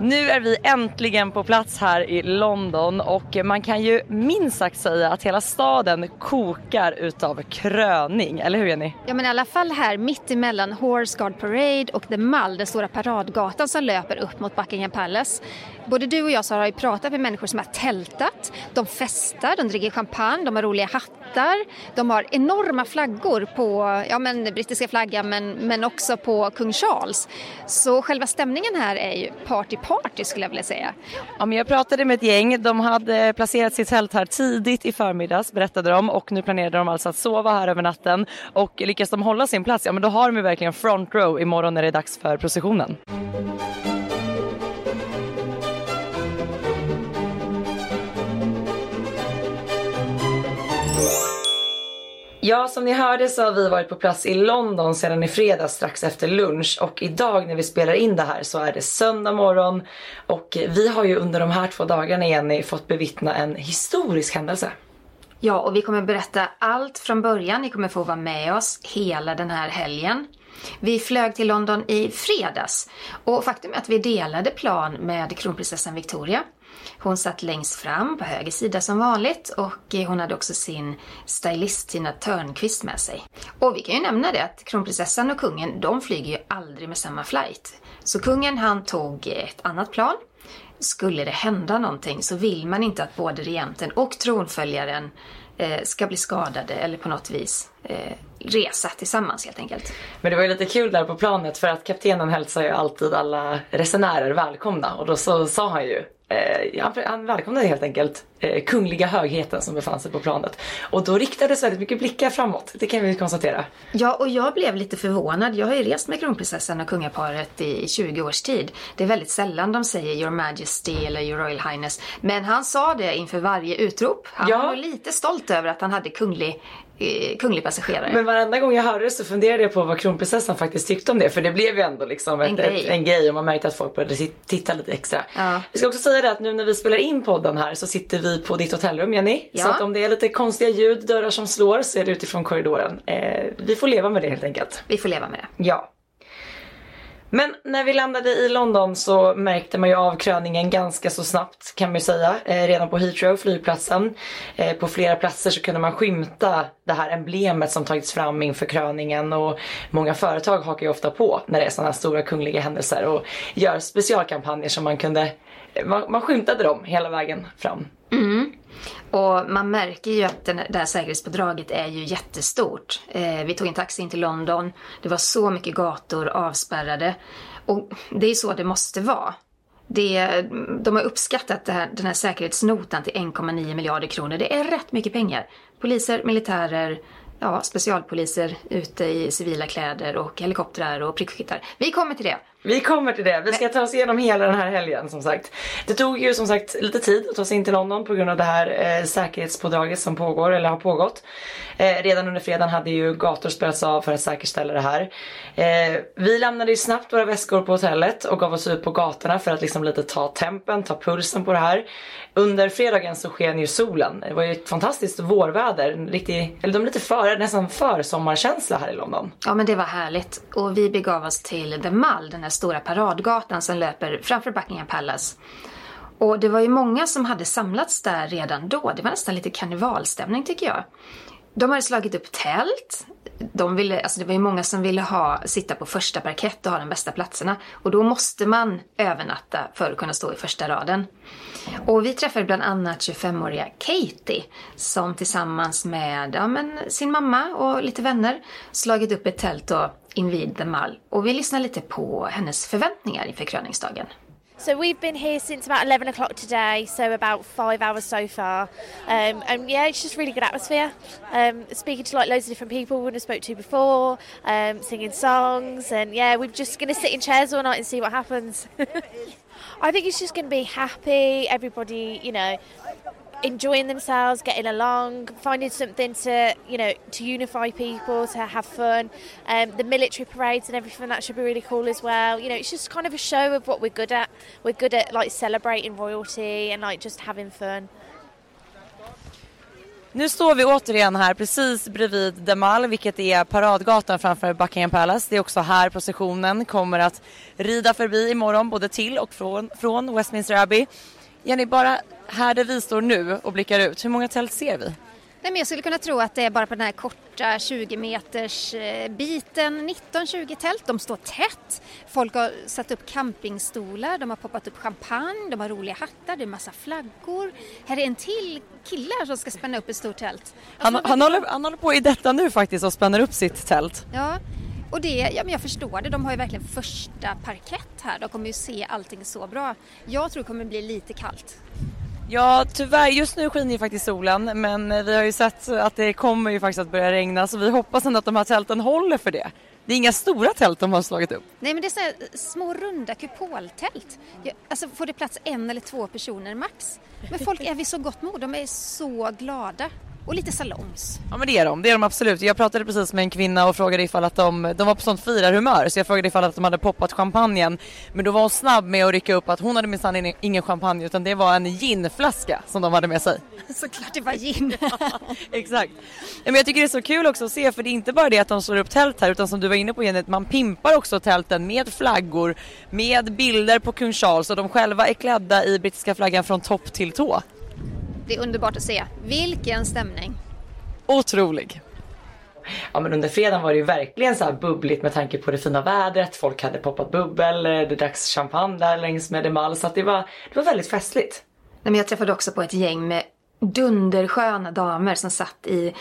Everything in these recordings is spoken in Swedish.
Nu är vi äntligen på plats här i London och man kan ju minst sagt säga att hela staden kokar utav kröning, eller hur Jenny? Ja men i alla fall här mitt emellan Horse Guard Parade och The Mall, den stora paradgatan som löper upp mot Buckingham Palace. Både du och jag Sara, har ju pratat med människor som har tältat, de festar, de dricker champagne, de har roliga hattar, de har enorma flaggor på ja, men, brittiska flaggan men, men också på kung Charles. Så själva stämningen här är ju party party skulle jag vilja säga. Ja, men jag pratade med ett gäng, de hade placerat sitt tält här tidigt i förmiddags berättade de och nu planerade de alltså att sova här över natten och lyckas de hålla sin plats, ja men då har de ju verkligen front row imorgon när det är dags för processionen. Ja, som ni hörde så har vi varit på plats i London sedan i fredags strax efter lunch och idag när vi spelar in det här så är det söndag morgon och vi har ju under de här två dagarna Jenny fått bevittna en historisk händelse. Ja, och vi kommer berätta allt från början. Ni kommer få vara med oss hela den här helgen. Vi flög till London i fredags och faktum är att vi delade plan med kronprinsessan Victoria. Hon satt längst fram på höger sida som vanligt och hon hade också sin stylist Tina Törnqvist med sig. Och vi kan ju nämna det att kronprinsessan och kungen, de flyger ju aldrig med samma flight. Så kungen han tog ett annat plan. Skulle det hända någonting så vill man inte att både regenten och tronföljaren eh, ska bli skadade eller på något vis eh, resa tillsammans helt enkelt. Men det var ju lite kul där på planet för att kaptenen hälsar ju alltid alla resenärer välkomna och då så sa han ju Eh, han, han välkomnade helt enkelt eh, kungliga högheten som befann sig på planet. Och då riktades väldigt mycket blickar framåt, det kan vi konstatera. Ja, och jag blev lite förvånad. Jag har ju rest med kronprinsessan och kungaparet i 20 års tid. Det är väldigt sällan de säger Your Majesty eller Your Royal Highness. Men han sa det inför varje utrop. Han Ja. var lite stolt över att han hade kunglig, kunglig passagerare. Men varenda gång jag hörde det så funderade jag på vad kronprinsessan faktiskt tyckte om det. För det blev ju ändå liksom ett, En en, grej. Ett, en grej och man märkte att folk började tit- titta lite extra. Ja. Vi ska också säga det att nu när vi spelar in podden här så sitter vi på ditt hotellrum Jenny. Ja. Så att om det är lite konstiga ljud, dörrar som slår så är det utifrån korridoren. Eh, vi får leva med det helt enkelt. Vi får leva med det. Ja. Men när vi landade i London så märkte man ju av kröningen ganska så snabbt kan man ju säga. Eh, redan på Heathrow, flygplatsen. Eh, på flera platser så kunde man skymta det här emblemet som tagits fram inför kröningen och många företag hakar ju ofta på när det är sådana här stora kungliga händelser och gör specialkampanjer som man kunde, eh, man, man skymtade dem hela vägen fram. Mm. Och man märker ju att den, det här säkerhetspådraget är ju jättestort. Eh, vi tog en taxi in till London. Det var så mycket gator avspärrade. Och det är så det måste vara. Det, de har uppskattat det här, den här säkerhetsnotan till 1,9 miljarder kronor. Det är rätt mycket pengar. Poliser, militärer, ja, specialpoliser ute i civila kläder och helikoptrar och prickskyttar. Vi kommer till det. Vi kommer till det. Vi ska ta oss igenom hela den här helgen som sagt. Det tog ju som sagt lite tid att ta sig in till London på grund av det här eh, säkerhetspådraget som pågår eller har pågått. Eh, redan under fredagen hade ju gator spärrats av för att säkerställa det här. Eh, vi lämnade ju snabbt våra väskor på hotellet och gav oss ut på gatorna för att liksom lite ta tempen, ta pulsen på det här. Under fredagen så sken ju solen. Det var ju ett fantastiskt vårväder. En riktig, eller de lite före, nästan för sommarkänsla här i London. Ja men det var härligt. Och vi begav oss till The Mall, den här stora paradgatan som löper framför Buckingham Palace. Och det var ju många som hade samlats där redan då. Det var nästan lite karnevalstämning tycker jag. De hade slagit upp tält. De ville, alltså det var ju många som ville ha, sitta på första parkett och ha de bästa platserna. Och då måste man övernatta för att kunna stå i första raden. Och vi träffade bland annat 25-åriga Katie som tillsammans med ja, men sin mamma och lite vänner slagit upp ett tält och invid The Mall. Och vi lyssnar lite på hennes förväntningar inför kröningsdagen. So we've been here since about 11 o'clock today, so about five hours so far. Um, and yeah, it's just really good atmosphere. Um, speaking to like loads of different people we wouldn't have spoke to before, um, singing songs, and yeah, we're just going to sit in chairs all night and see what happens. I think it's just going to be happy. Everybody, you know, enjoying themselves, getting along, finding something to you know to unify people, to have fun. Um, the military parades and everything that should be really cool as well. You know, it's just kind of a show of what we're good at. We're good at like celebrating royalty and like just having fun. Nu står vi återigen här precis bredvid Demal, vilket är paradgatan framför Buckingham Palace. Det är också här processionen kommer att rida förbi imorgon, både till och från, från Westminster Abbey. Jenny, bara här där vi står nu och blickar ut, hur många tält ser vi? Nej, men jag skulle kunna tro att det är bara på den här korta 20 meters eh, biten 19-20 tält. De står tätt. Folk har satt upp campingstolar, de har poppat upp champagne, de har roliga hattar, det är massa flaggor. Här är en till kille som ska spänna upp ett stort tält. Han, han, håller, han håller på i detta nu faktiskt och spänner upp sitt tält. Ja, och det, ja, men jag förstår det. De har ju verkligen första parkett här. De kommer ju se allting så bra. Jag tror det kommer bli lite kallt. Ja tyvärr, just nu skiner ju faktiskt solen men vi har ju sett att det kommer ju faktiskt att börja regna så vi hoppas ändå att de här tälten håller för det. Det är inga stora tält de har slagit upp. Nej men det är så här små runda kupoltält. Alltså får det plats en eller två personer max. Men folk är vid så gott mod, de är så glada. Och lite salongs. Ja men det är de, det är de absolut. Jag pratade precis med en kvinna och frågade ifall att de, de var på sånt firarhumör så jag frågade ifall att de hade poppat champagnen. Men då var hon snabb med att rycka upp att hon hade minsann ingen champagne utan det var en ginflaska som de hade med sig. Såklart det var gin. Exakt. Men jag tycker det är så kul också att se för det är inte bara det att de slår upp tält här utan som du var inne på Jenny, man pimpar också tälten med flaggor, med bilder på kung Charles och de själva är klädda i brittiska flaggan från topp till tå. Det är underbart att se. Vilken stämning! Otrolig! Ja men under fredagen var det ju verkligen så här bubbligt med tanke på det fina vädret. Folk hade poppat bubbel, det dracks champagne där längs med Demal så att det var, det var väldigt festligt. Nej, men jag träffade också på ett gäng med dundersköna damer som satt i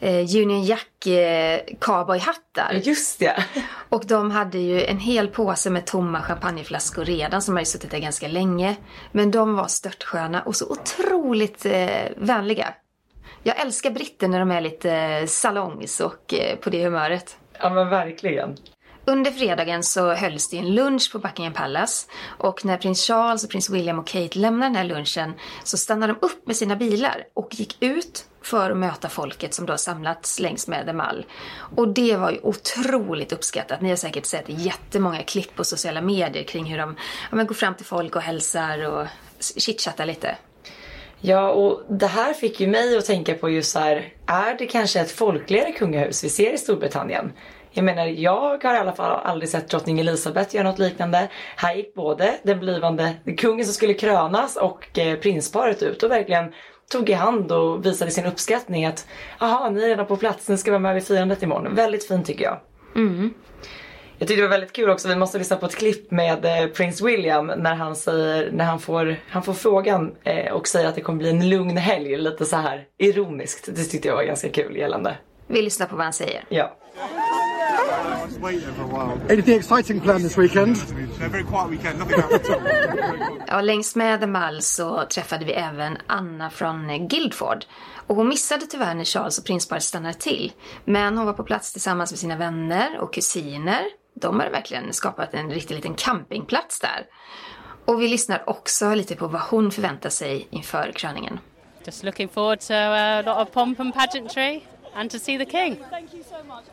eh, Union Jack eh, cowboyhattar. Just det. Och de hade ju en hel påse med tomma champagneflaskor redan som hade suttit där ganska länge. Men de var störtsköna och så otroligt eh, vänliga. Jag älskar britter när de är lite salongs och eh, på det humöret. Ja men verkligen. Under fredagen så hölls det en lunch på Buckingham Palace och när prins Charles och prins William och Kate lämnade den här lunchen så stannade de upp med sina bilar och gick ut för att möta folket som då samlats längs med The Mall. Och det var ju otroligt uppskattat. Ni har säkert sett jättemånga klipp på sociala medier kring hur de ja, men går fram till folk och hälsar och chitchattar lite. Ja, och det här fick ju mig att tänka på just så här, är det kanske ett folkligare kungahus vi ser i Storbritannien? Jag menar, jag har i alla fall aldrig sett drottning Elizabeth göra något liknande. Här gick både den blivande kungen som skulle krönas och eh, prinsparet ut och verkligen tog i hand och visade sin uppskattning att aha, ni är redan på plats, ni ska vara med vid firandet imorgon. Väldigt fint tycker jag. Mm. Jag tyckte det var väldigt kul också, vi måste lyssna på ett klipp med eh, prins William när han säger, när han får, han får frågan eh, och säger att det kommer bli en lugn helg, lite så här ironiskt. Det tyckte jag var ganska kul gällande. Vi lyssnar på vad han säger. Ja. Anything exciting planned this weekend? A very quiet weekend, nothing at all. Ja, längs med The Mall så träffade vi även Anna från Guildford. Och hon missade tyvärr när Charles och prinsparet stannade till. Men hon var på plats tillsammans med sina vänner och kusiner. De hade verkligen skapat en riktig liten campingplats där. Och vi lyssnar också lite på vad hon förväntar sig inför kröningen. Just looking forward to a lot of pomp and pageantry and to see the king. Thank you so much.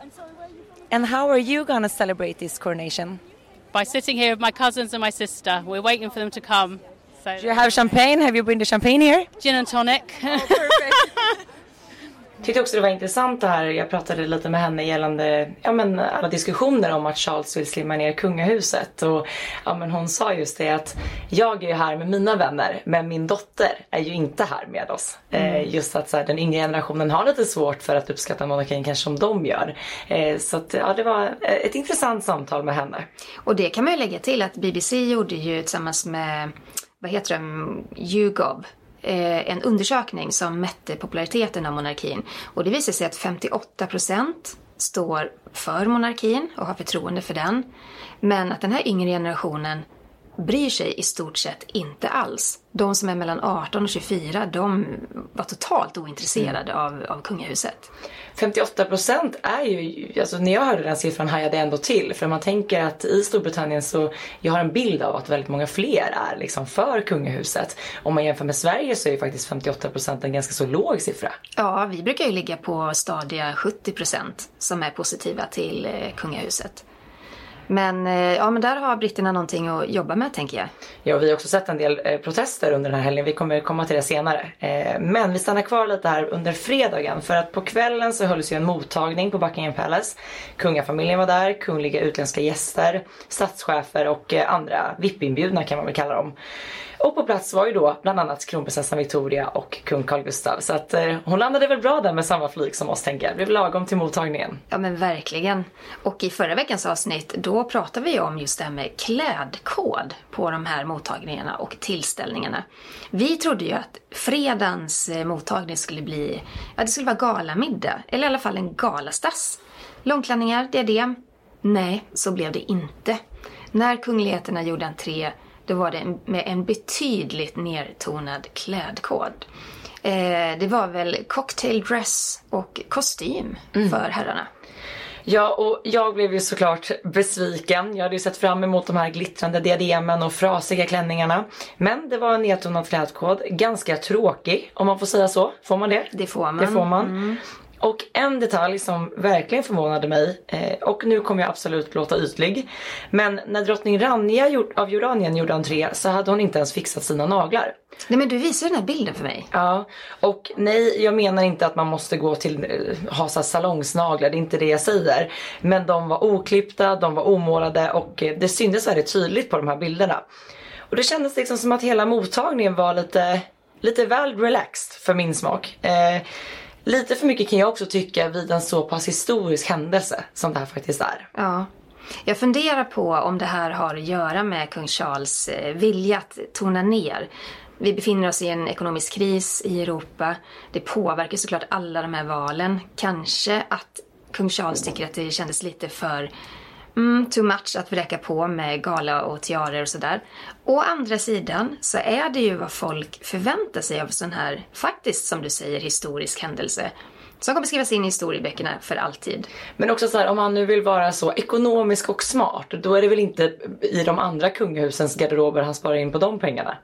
And how are you gonna celebrate this coronation? By sitting here with my cousins and my sister, we're waiting for them to come. So Do you have champagne? Have you bring the champagne here? gin and tonic. Oh, Tyckte också det var intressant det här, jag pratade lite med henne gällande ja, men alla diskussioner om att Charles vill slimma ner kungahuset. Och ja, men hon sa just det att jag är ju här med mina vänner men min dotter är ju inte här med oss. Eh, just att så här, den yngre generationen har lite svårt för att uppskatta monarkin kanske som de gör. Eh, så att, ja, det var ett intressant samtal med henne. Och det kan man ju lägga till att BBC gjorde ju tillsammans med, vad heter de, YouGov, eh, Eh, en undersökning som mätte populariteten av monarkin. Och det visade sig att 58 procent står för monarkin och har förtroende för den. Men att den här yngre generationen bryr sig i stort sett inte alls. De som är mellan 18 och 24, de var totalt ointresserade av, av kungahuset. 58 procent är ju, alltså när jag hörde den siffran hajade jag ändå till. För man tänker att i Storbritannien så, jag har en bild av att väldigt många fler är liksom för kungahuset. Om man jämför med Sverige så är ju faktiskt 58 procent en ganska så låg siffra. Ja, vi brukar ju ligga på stadiga 70 procent som är positiva till eh, kungahuset. Men, eh, ja, men där har britterna någonting att jobba med tänker jag. Ja, vi har också sett en del eh, protester under den här helgen. Vi kommer komma till det senare. Eh, men vi stannar kvar lite här under fredagen för att på kvällen så hölls ju en mottagning på Buckingham Palace. Kungafamiljen var där, kungliga utländska gäster, statschefer och eh, andra VIP-inbjudna kan man väl kalla dem. Och på plats var ju då bland annat kronprinsessan Victoria och kung Carl Gustaf. Så att eh, hon landade väl bra där med samma flyg som oss tänker jag. Det blev lagom till mottagningen. Ja men verkligen. Och i förra veckans avsnitt då pratade vi om just det här med klädkod på de här mottagningarna och tillställningarna. Vi trodde ju att fredagens eh, mottagning skulle bli, ja det skulle vara galamiddag. Eller i alla fall en galastass. Långklänningar, diadem. Nej, så blev det inte. När kungligheterna gjorde entré då var det med en betydligt nertonad klädkod. Eh, det var väl cocktail dress och kostym mm. för herrarna. Ja, och jag blev ju såklart besviken. Jag hade ju sett fram emot de här glittrande diademen och frasiga klänningarna. Men det var en nedtonad klädkod. Ganska tråkig, om man får säga så. Får man det? Det får man. Det får man. Mm. Och en detalj som verkligen förvånade mig, eh, och nu kommer jag absolut låta ytlig. Men när drottning Rania av Jordanien gjorde entré så hade hon inte ens fixat sina naglar. Nej men du visar den här bilden för mig. Ja, och nej jag menar inte att man måste gå till, eh, ha så salongsnaglar, det är inte det jag säger. Men de var oklippta, de var omålade och eh, det syntes väldigt tydligt på de här bilderna. Och det kändes liksom som att hela mottagningen var lite, lite väl relaxed för min smak. Eh, Lite för mycket kan jag också tycka vid en så pass historisk händelse som det här faktiskt är. Ja. Jag funderar på om det här har att göra med kung Charles eh, vilja att tona ner. Vi befinner oss i en ekonomisk kris i Europa. Det påverkar såklart alla de här valen. Kanske att kung Charles tycker att det kändes lite för mm, too much att vräka på med gala och tiarer och sådär. Å andra sidan så är det ju vad folk förväntar sig av sån här, faktiskt som du säger, historisk händelse. Som kommer skrivas in i historieböckerna för alltid. Men också så här, om man nu vill vara så ekonomisk och smart, då är det väl inte i de andra kungahusens garderober han sparar in på de pengarna?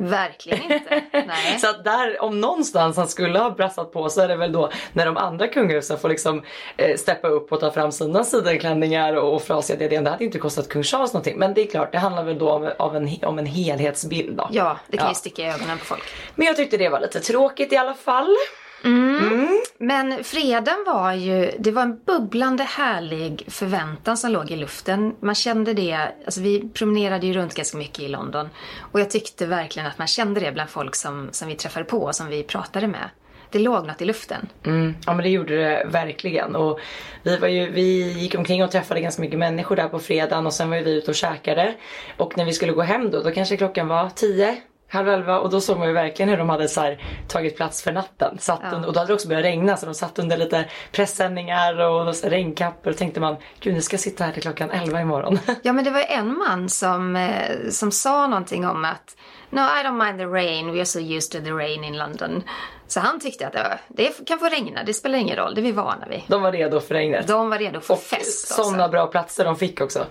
Verkligen inte. Nej. så att där, om någonstans han skulle ha brassat på så är det väl då när de andra kungahusen får liksom eh, steppa upp och ta fram sina sidenklänningar och, och frasiga diadem. Det hade inte kostat kung Charles någonting. Men det är klart, det handlar väl då om, om, en, om en helhetsbild då. Ja, det kan ja. ju sticka i ögonen på folk. Men jag tyckte det var lite tråkigt i alla fall. Mm. Mm. Men fredagen var ju, det var en bubblande härlig förväntan som låg i luften. Man kände det, alltså vi promenerade ju runt ganska mycket i London. Och jag tyckte verkligen att man kände det bland folk som, som vi träffade på och som vi pratade med. Det låg något i luften. Mm. Ja men det gjorde det verkligen. Och vi, var ju, vi gick omkring och träffade ganska mycket människor där på fredagen och sen var vi ute och käkade. Och när vi skulle gå hem då, då kanske klockan var tio halv elva och då såg man ju verkligen hur de hade så här, tagit plats för natten. Satt ja. under, och då hade det också börjat regna så de satt under lite pressändningar och regnkappor och tänkte man gud nu ska jag sitta här till klockan elva imorgon. Ja men det var en man som, eh, som sa någonting om att No I don't mind the rain, we are so used to the rain in London. Så han tyckte att det, det kan få regna, det spelar ingen roll, det är vi vana vid. De var redo för regnet. De var redo för och fest. Sådana bra platser de fick också.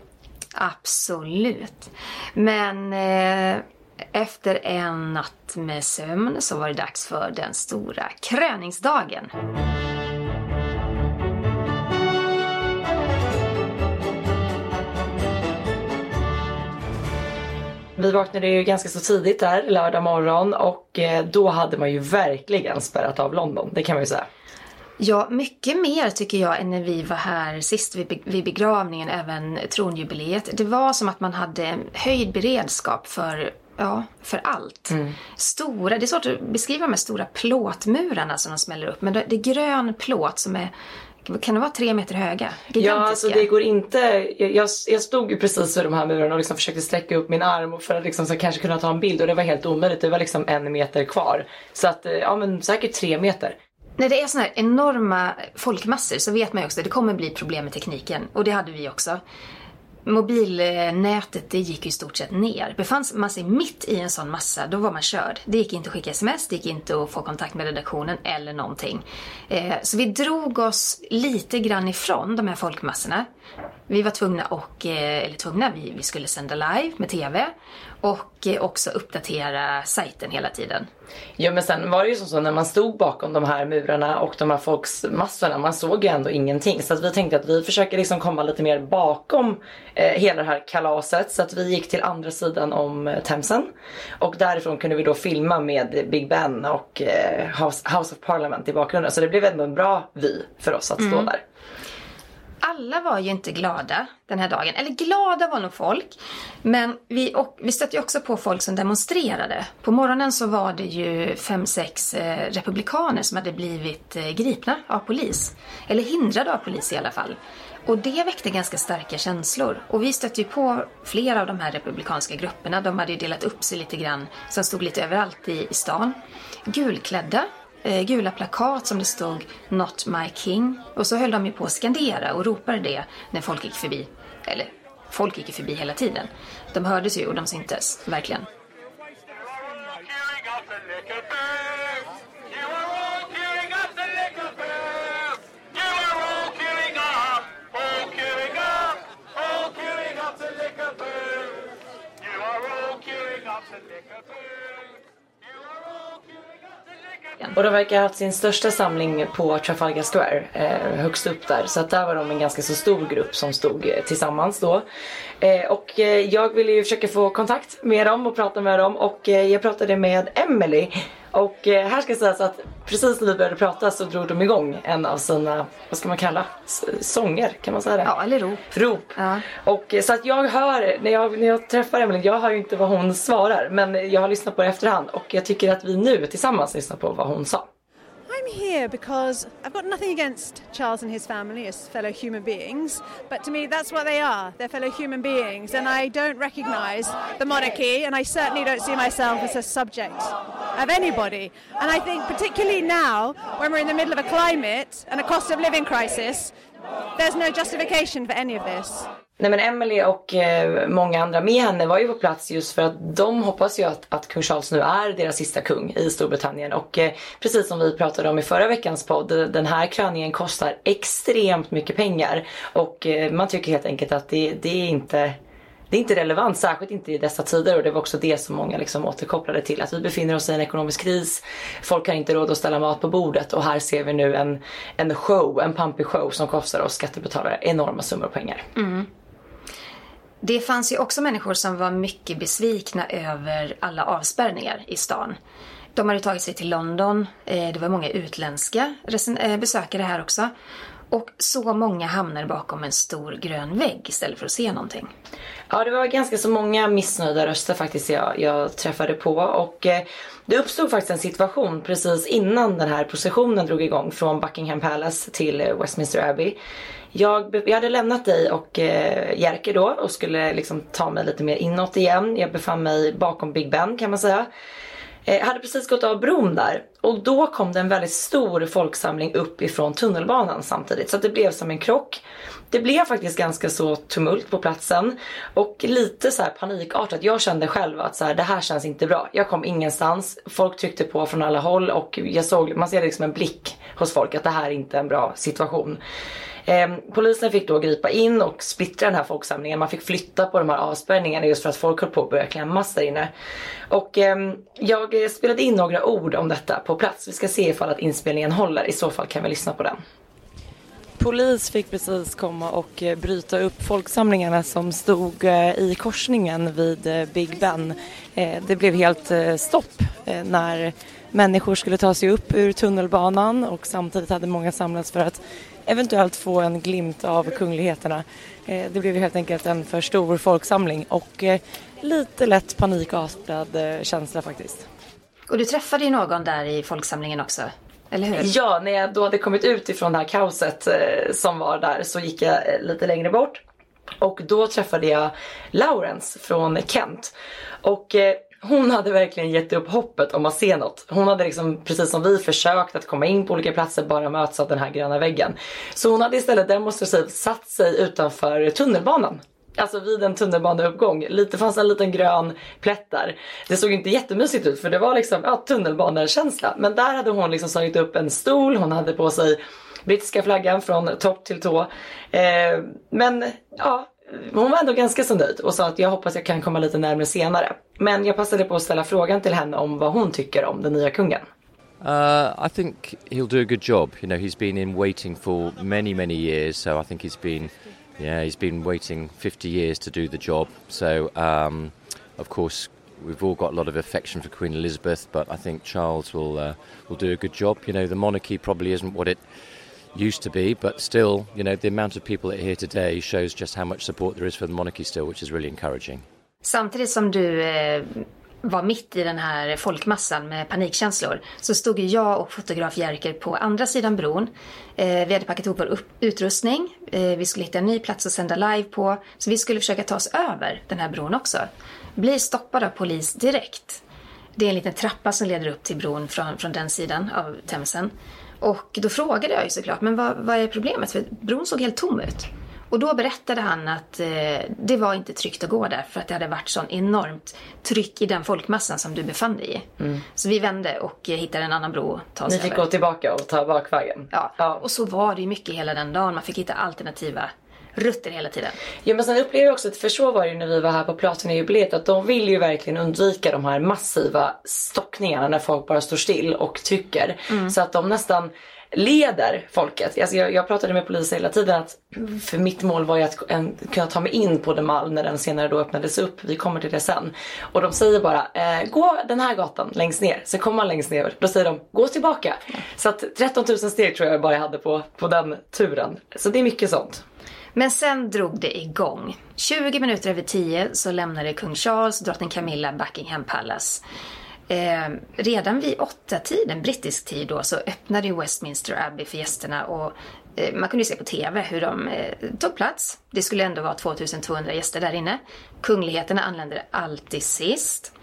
Absolut. Men eh, efter en natt med sömn så var det dags för den stora kröningsdagen. Vi vaknade ju ganska så tidigt där lördag morgon och eh, då hade man ju verkligen spärrat av London, det kan man ju säga. Ja, mycket mer tycker jag än när vi var här sist vid begravningen, även tronjubileet. Det var som att man hade höjd beredskap för Ja, för allt. Mm. Stora, det är svårt att beskriva de här stora plåtmurarna som de smäller upp. Men det är grön plåt som är kan det vara tre meter höga? Ja, alltså det går inte. Jag, jag stod ju precis vid de här murarna och liksom försökte sträcka upp min arm för att liksom så kanske kunna ta en bild och det var helt omöjligt. Det var liksom en meter kvar. Så att, eh, ja men säkert tre meter. När det är sådana här enorma folkmassor så vet man ju också att det kommer bli problem med tekniken. Och det hade vi också mobilnätet det gick ju i stort sett ner. Befann man sig mitt i en sån massa, då var man körd. Det gick inte att skicka sms, det gick inte att få kontakt med redaktionen eller någonting. Eh, så vi drog oss lite grann ifrån de här folkmassorna. Vi var tvungna och, eh, eller tvungna, vi, vi skulle sända live med TV och eh, också uppdatera sajten hela tiden. Ja men sen var det ju som så när man stod bakom de här murarna och de här folksmassorna, man såg ju ändå ingenting. Så att vi tänkte att vi försöker liksom komma lite mer bakom eh, hela det här kalaset. Så att vi gick till andra sidan om eh, Themsen. Och därifrån kunde vi då filma med Big Ben och eh, House, House of Parliament i bakgrunden. Så det blev ändå en bra vy för oss att stå Mm. där alla var ju inte glada den här dagen. Eller glada var nog folk. Men vi, och, vi stötte ju också på folk som demonstrerade. På morgonen så var det ju fem, sex eh, republikaner som hade blivit eh, gripna av polis. Eller hindrade av polis i alla fall. Och det väckte ganska starka känslor. Och vi stötte ju på flera av de här republikanska grupperna. De hade ju delat upp sig lite grann. Som stod lite överallt i, i stan. Gulklädda Eh, gula plakat som det stod “Not my king” och så höll de ju på att skandera och ropade det när folk gick förbi. Eller, folk gick ju förbi hela tiden. De hördes ju och de syntes, verkligen. Och de verkar ha haft sin största samling på Trafalgar Square, eh, högst upp där. Så att där var de en ganska så stor grupp som stod eh, tillsammans då. Eh, och eh, jag ville ju försöka få kontakt med dem och prata med dem och eh, jag pratade med Emily. Och eh, här ska sägas att precis när vi började prata så drog de igång en av sina, vad ska man kalla, sånger, kan man säga det? Ja, eller rop. Rop. Ja. Och eh, så att jag hör, när jag, när jag träffar Emelie, jag hör ju inte vad hon svarar. Men jag har lyssnat på det efterhand och jag tycker att vi nu tillsammans lyssnar på vad hon sa. I'm here because I've got nothing against Charles and his family as fellow human beings, but to me that's what they are. They're fellow human beings, and I don't recognise the monarchy, and I certainly don't see myself as a subject of anybody. And I think, particularly now, when we're in the middle of a climate and a cost of living crisis, there's no justification for any of this. Nej men Emily och eh, många andra med henne var ju på plats just för att de hoppas ju att, att kung Charles nu är deras sista kung i Storbritannien. Och eh, precis som vi pratade om i förra veckans podd, den här kröningen kostar extremt mycket pengar. Och eh, man tycker helt enkelt att det, det är inte det är inte relevant, särskilt inte i dessa tider och det var också det som många liksom återkopplade till. Att vi befinner oss i en ekonomisk kris, folk har inte råd att ställa mat på bordet och här ser vi nu en, en show, en pampig show som kostar oss skattebetalare enorma summor pengar. Mm. Det fanns ju också människor som var mycket besvikna över alla avspärrningar i stan. De hade tagit sig till London, eh, det var många utländska eh, besökare här också. Och så många hamnade bakom en stor grön vägg istället för att se någonting. Ja, det var ganska så många missnöjda röster faktiskt jag, jag träffade på och eh, det uppstod faktiskt en situation precis innan den här processionen drog igång från Buckingham Palace till eh, Westminster Abbey. Jag, jag hade lämnat dig och eh, Jerker då och skulle liksom ta mig lite mer inåt igen. Jag befann mig bakom Big Ben kan man säga. Eh, hade precis gått av bron där och då kom det en väldigt stor folksamling upp ifrån tunnelbanan samtidigt så att det blev som en krock. Det blev faktiskt ganska så tumult på platsen och lite så här panikartat. Jag kände själv att så här, det här känns inte bra. Jag kom ingenstans. Folk tryckte på från alla håll och jag såg, man ser liksom en blick hos folk att det här är inte en bra situation. Eh, polisen fick då gripa in och splittra den här folksamlingen. Man fick flytta på de här avspärrningarna just för att folk höll på att börja klämmas där inne. Och ehm, jag spelade in några ord om detta på plats. Vi ska se ifall att inspelningen håller. I så fall kan vi lyssna på den. Polis fick precis komma och eh, bryta upp folksamlingarna som stod eh, i korsningen vid eh, Big Ben. Det blev helt stopp när människor skulle ta sig upp ur tunnelbanan och samtidigt hade många samlats för att eventuellt få en glimt av kungligheterna. Eh, Det blev helt enkelt en för stor folksamling och eh, lite lätt panikartad eh, känsla faktiskt. Och du träffade ju någon där i folksamlingen också, eller hur? Ja, när jag då hade kommit ut ifrån det här kaoset som var där så gick jag lite längre bort. Och då träffade jag Laurence från Kent. Och hon hade verkligen gett upp hoppet om att se något. Hon hade liksom, precis som vi, försökt att komma in på olika platser, bara möts av den här gröna väggen. Så hon hade istället demonstrativt satt sig utanför tunnelbanan. Alltså vid en tunnelbaneuppgång. Lite fanns en liten grön plätt där. Det såg inte jättemysigt ut för det var liksom ja, tunnelbanekänsla. Men där hade hon liksom slagit upp en stol, hon hade på sig brittiska flaggan från topp till tå. Eh, men ja, hon var ändå ganska så nöjd och sa att jag hoppas jag kan komma lite närmare senare. Men jag passade på att ställa frågan till henne om vad hon tycker om den nya kungen. Uh, I think he'll do a good job. You know, he's been in waiting for many, many years, so I think he's been, yeah, he's been waiting 50 years to do the job. So, um, of course, we've all got a lot of affection for Queen Elizabeth, but I think Charles will uh, will do a good job. You know, the monarchy probably isn't what it used to be, but still, you know, the amount of people that are here today shows just how much support there is for the monarchy still, which is really encouraging. Samtidigt som du eh, var mitt i den här folkmassan med panikkänslor så stod ju jag och fotograf Jerker på andra sidan bron. Eh, vi hade packat ihop vår upp- utrustning. Eh, vi skulle hitta en ny plats att sända live på. Så vi skulle försöka ta oss över den här bron också. Blir stoppade av polis direkt. Det är en liten trappa som leder upp till bron från, från den sidan av Themsen. Och då frågade jag ju såklart, men vad, vad är problemet? För bron såg helt tom ut. Och då berättade han att eh, det var inte tryggt att gå där för att det hade varit sån enormt tryck i den folkmassan som du befann dig i. Mm. Så vi vände och eh, hittade en annan bro att ta oss Ni fick över. gå tillbaka och ta bakvägen? Ja. ja, och så var det ju mycket hela den dagen. Man fick hitta alternativa rutter hela tiden. Ja men sen upplever jag också att för så var det ju när vi var här på Platina-jubileet att de vill ju verkligen undvika de här massiva stockningarna när folk bara står still och trycker. Mm. Så att de nästan leder folket. Alltså jag, jag pratade med polisen hela tiden att för mitt mål var ju att en, kunna ta mig in på The Mall när den senare då öppnades upp. Vi kommer till det sen. Och de säger bara eh, gå den här gatan längst ner. Så kommer man längst ner. Då säger de gå tillbaka. Så att 13 000 steg tror jag bara jag hade på, på den turen. Så det är mycket sånt. Men sen drog det igång. 20 minuter över 10 så lämnade kung Charles och drottning Camilla Buckingham Palace. Eh, redan vid åtta tiden, brittisk tid då, så öppnade ju Westminster Abbey för gästerna och eh, man kunde ju se på TV hur de eh, tog plats. Det skulle ändå vara 2200 gäster där inne. Kungligheterna anlände alltid sist.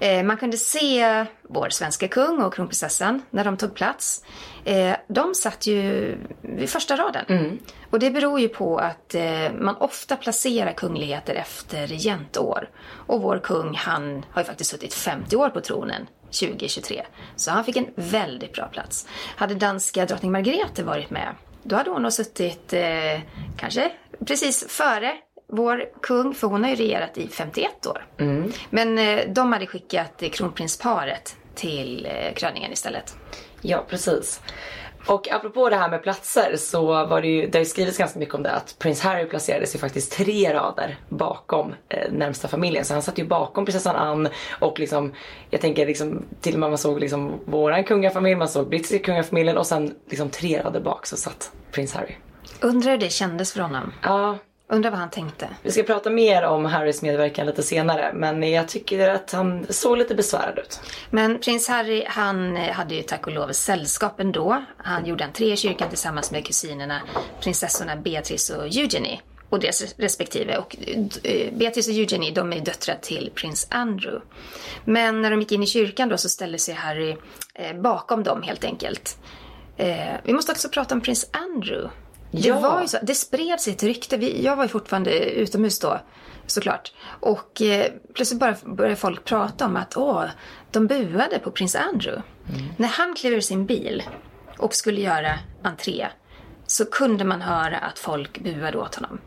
Eh, man kunde se vår svenska kung och kronprinsessan när de tog plats. Eh, de satt ju vid första raden. Mm. Och det beror ju på att eh, man ofta placerar kungligheter efter regentår. Och vår kung, han har ju faktiskt suttit 50 år på tronen 2023. Så han fick en väldigt bra plats. Hade danska drottning Margrethe varit med, då hade hon nog suttit eh, kanske precis före vår kung, för hon har ju regerat i 51 år. Mm. Men eh, de hade skickat kronprinsparet till eh, kröningen istället. Ja, precis. Och apropå det här med platser så var det ju, det har ju skrivits ganska mycket om det att prins Harry placerades ju faktiskt tre rader bakom eh, närmsta familjen. Så han satt ju bakom prinsessan Anne och liksom, jag tänker liksom till och med man såg liksom våran kungafamilj, man såg brittiska kungafamiljen och sen liksom tre rader bak så satt prins Harry. Undrar hur det kändes för honom? Ja, Undrar vad han tänkte. Vi ska prata mer om Harrys medverkan lite senare men jag tycker att han såg lite besvärad ut. Men prins Harry han hade ju tack och lov sällskap ändå. Han gjorde entré i kyrkan tillsammans med kusinerna prinsessorna Beatrice och Eugenie och deras respektive. Och eh, Beatrice och Eugenie de är döttrar till prins Andrew. Men när de gick in i kyrkan då så ställde sig Harry eh, bakom dem helt enkelt. Eh, vi måste också prata om prins Andrew. Det ja. var ju så. Det spreds ett rykte. Vi, jag var ju fortfarande utomhus då såklart. Och eh, plötsligt bara började folk prata om att åh, de buade på prins Andrew. Mm. När han klev ur sin bil och skulle göra entré så kunde man höra att folk buade åt honom.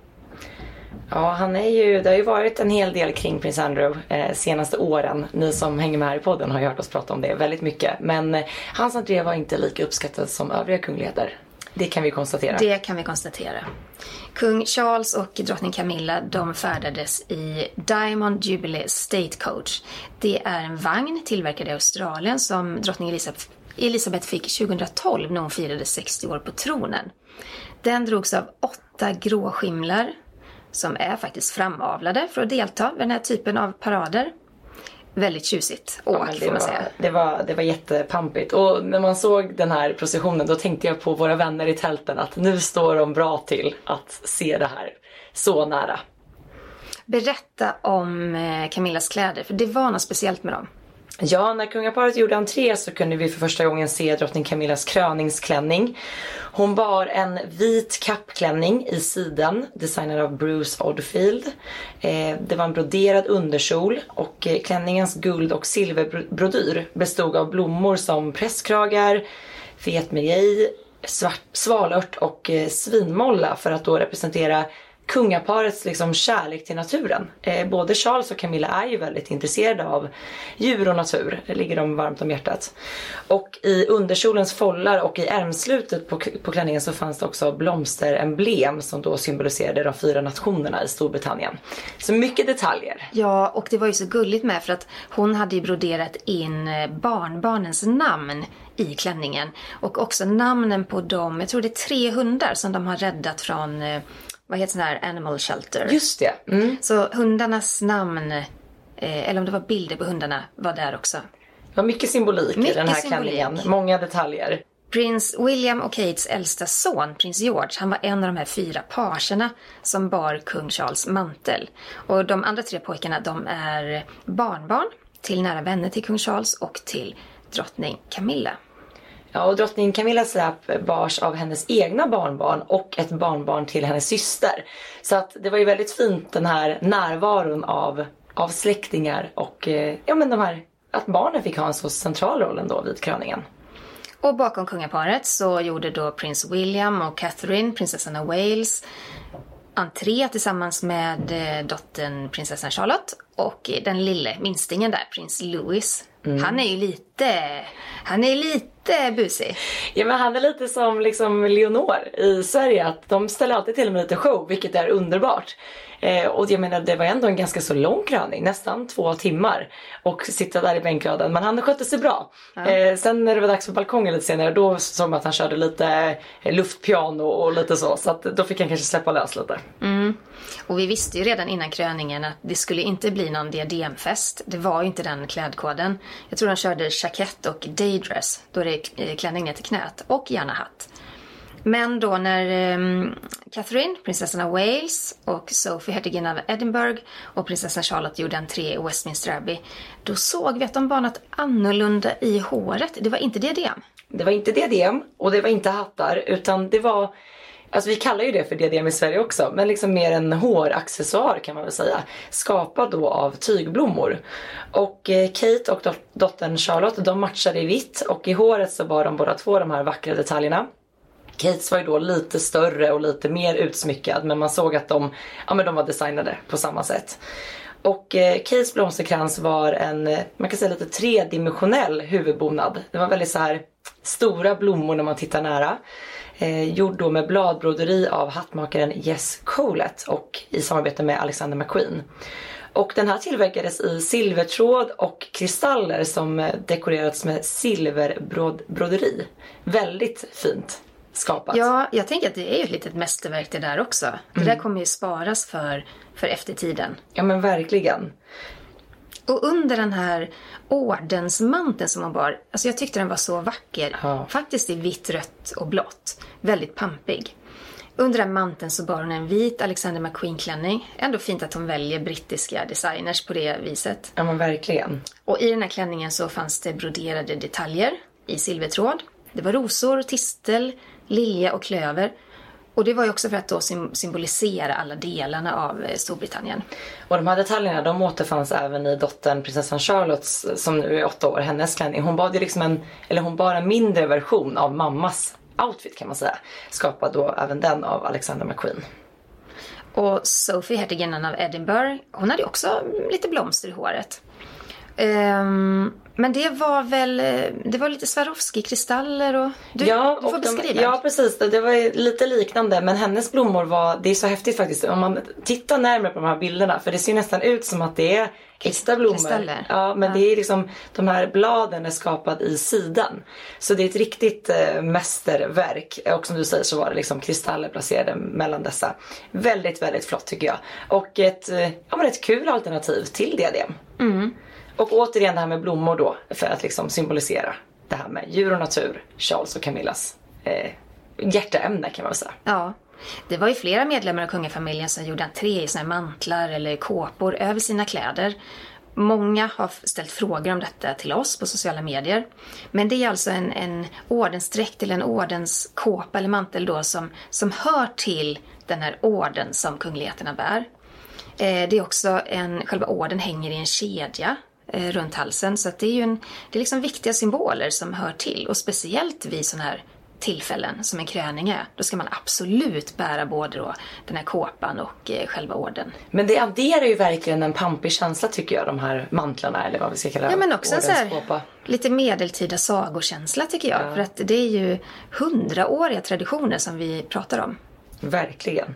Ja, han är ju, det har ju varit en hel del kring prins Andrew eh, senaste åren. Ni som hänger med här i podden har ju hört oss prata om det väldigt mycket. Men eh, hans entré var inte lika uppskattad som övriga kungligheter. Det kan vi konstatera. Det kan vi konstatera. Kung Charles och drottning Camilla de färdades i Diamond Jubilee State Coach. Det är en vagn tillverkad i Australien som drottning Elisabeth, Elisabeth fick 2012 när hon firade 60 år på tronen. Den drogs av åtta gråskimlar som är faktiskt framavlade för att delta vid den här typen av parader väldigt tjusigt åk ja, får man säga. Det var, det var jättepampigt och när man såg den här processionen då tänkte jag på våra vänner i tälten att nu står de bra till att se det här så nära. Berätta om eh, Camillas kläder för det var något speciellt med dem. Ja, när kungaparet gjorde entré så kunde vi för första gången se drottning Camillas kröningsklänning. Hon bar en vit kappklänning i siden designad av Bruce Oddfield. Eh, det var en broderad underkjol och eh, klänningens guld och silverbrodyr bestod av blommor som presskragar, fetmejej, svalört och eh, svinmolla för att då representera kungaparets liksom kärlek till naturen. Eh, både Charles och Camilla är ju väldigt intresserade av djur och natur. Det ligger dem varmt om hjärtat. Och i underkjolens follar och i ärmslutet på, på klänningen så fanns det också blomsteremblem som då symboliserade de fyra nationerna i Storbritannien. Så mycket detaljer. Ja, och det var ju så gulligt med för att hon hade ju broderat in eh, barnbarnens namn i klänningen. Och också namnen på de, jag tror det är tre hundar som de har räddat från eh, vad heter sån här animal shelter. Just det. Mm. Så hundarnas namn, eh, eller om det var bilder på hundarna, var där också. Det var mycket symbolik mycket i den här klänningen. Många detaljer. Prins William och Kates äldsta son, prins George, han var en av de här fyra parserna som bar kung Charles mantel. Och de andra tre pojkarna, de är barnbarn till nära vänner till kung Charles och till drottning Camilla. Ja, och drottning Camillas släp bars av hennes egna barnbarn och ett barnbarn till hennes syster. Så att det var ju väldigt fint den här närvaron av, av släktingar och eh, ja, men de här, att barnen fick ha en så central roll ändå vid kröningen. Och bakom kungaparet så gjorde då prins William och Catherine, prinsessan av Wales, entré tillsammans med eh, dottern prinsessan Charlotte och eh, den lille minstingen där, prins Louis. Mm. Han är ju lite, han är lite busig. Ja men han är lite som liksom Leonor i Sverige att de ställer alltid till med lite show vilket är underbart. Eh, och jag menar det var ändå en ganska så lång kröning, nästan två timmar. Och sitta där i bänkraden, men han skötte sig bra. Ja. Eh, sen när det var dags för balkongen lite senare då såg man att han körde lite eh, luftpiano och lite så. Så att då fick han kanske släppa lös lite. Mm. Och vi visste ju redan innan kröningen att det skulle inte bli någon diademfest. Det var ju inte den klädkoden. Jag tror de körde jackett och daydress, då det är eh, klänning ner till knät och gärna hatt. Men då när um, Catherine, prinsessan av Wales och Sophie, hertigen av Edinburgh och prinsessan Charlotte gjorde entré i Westminster Abbey, då såg vi att de bar något annorlunda i håret. Det var inte diadem. Det var inte diadem och det var inte hattar utan det var Alltså vi kallar ju det för diadem i Sverige också, men liksom mer en håraccessoar kan man väl säga. Skapad då av tygblommor. Och eh, Kate och dottern Charlotte, de matchade i vitt och i håret så bar de båda två de här vackra detaljerna. Kates var ju då lite större och lite mer utsmyckad men man såg att de, ja, men de var designade på samma sätt. Och eh, Kates blomsterkrans var en, eh, man kan säga lite tredimensionell huvudbonad. Det var väldigt så här stora blommor när man tittar nära. Eh, gjord då med bladbroderi av hattmakaren Jess Colett och i samarbete med Alexander McQueen. Och den här tillverkades i silvertråd och kristaller som eh, dekorerats med silverbroderi. Väldigt fint skapat. Ja, jag tänker att det är ju ett litet mästerverk det där också. Det mm. där kommer ju sparas för, för eftertiden. Ja men verkligen. Och under den här ordensmanteln som hon bar, alltså jag tyckte den var så vacker. Ja. Faktiskt i vitt, rött och blått. Väldigt pampig. Under den manteln så bar hon en vit Alexander McQueen-klänning. Ändå fint att hon väljer brittiska designers på det viset. Ja men verkligen. Och i den här klänningen så fanns det broderade detaljer i silvertråd. Det var rosor, tistel, lilja och klöver. Och det var ju också för att då symbolisera alla delarna av eh, Storbritannien. Och de här detaljerna de återfanns även i dottern prinsessan Charlottes som nu är åtta år, hennes klänning. Hon bar ju liksom en, eller hon bar en mindre version av mammas outfit kan man säga. Skapad då även den av Alexander McQueen. Och Sophie, hertiginnan av Edinburgh, hon hade också lite blomster i håret. Um, men det var väl, det var lite Swarovski-kristaller och... Du, ja, du får och beskriva. ja, precis. Det var lite liknande. Men hennes blommor var, det är så häftigt faktiskt. Om man tittar närmare på de här bilderna. För det ser nästan ut som att det är äkta blommor. Kristaller. Ja, men ja. det är liksom, de här bladen är skapade i sidan. Så det är ett riktigt äh, mästerverk. Och som du säger så var det liksom kristaller placerade mellan dessa. Väldigt, väldigt flott tycker jag. Och ett, äh, ja, men ett kul alternativ till diadem. Mm. Och återigen det här med blommor då för att liksom symbolisera det här med djur och natur, Charles och Camillas eh, hjärteämne kan man väl säga. Ja. Det var ju flera medlemmar av kungafamiljen som gjorde entré i sina mantlar eller kåpor över sina kläder. Många har ställt frågor om detta till oss på sociala medier. Men det är alltså en, en ordensdräkt eller en ordenskåpa eller mantel då som, som hör till den här orden som kungligheterna bär. Eh, det är också en, själva orden hänger i en kedja runt halsen. Så att det är ju en, det är liksom viktiga symboler som hör till. Och speciellt vid sådana här tillfällen som en kröning är, då ska man absolut bära både då den här kåpan och eh, själva orden. Men det adderar ju verkligen en pampig känsla tycker jag, de här mantlarna eller vad vi ska kalla Ja men också en så här, lite medeltida sagokänsla tycker jag. Ja. För att det är ju hundraåriga traditioner som vi pratar om. Verkligen.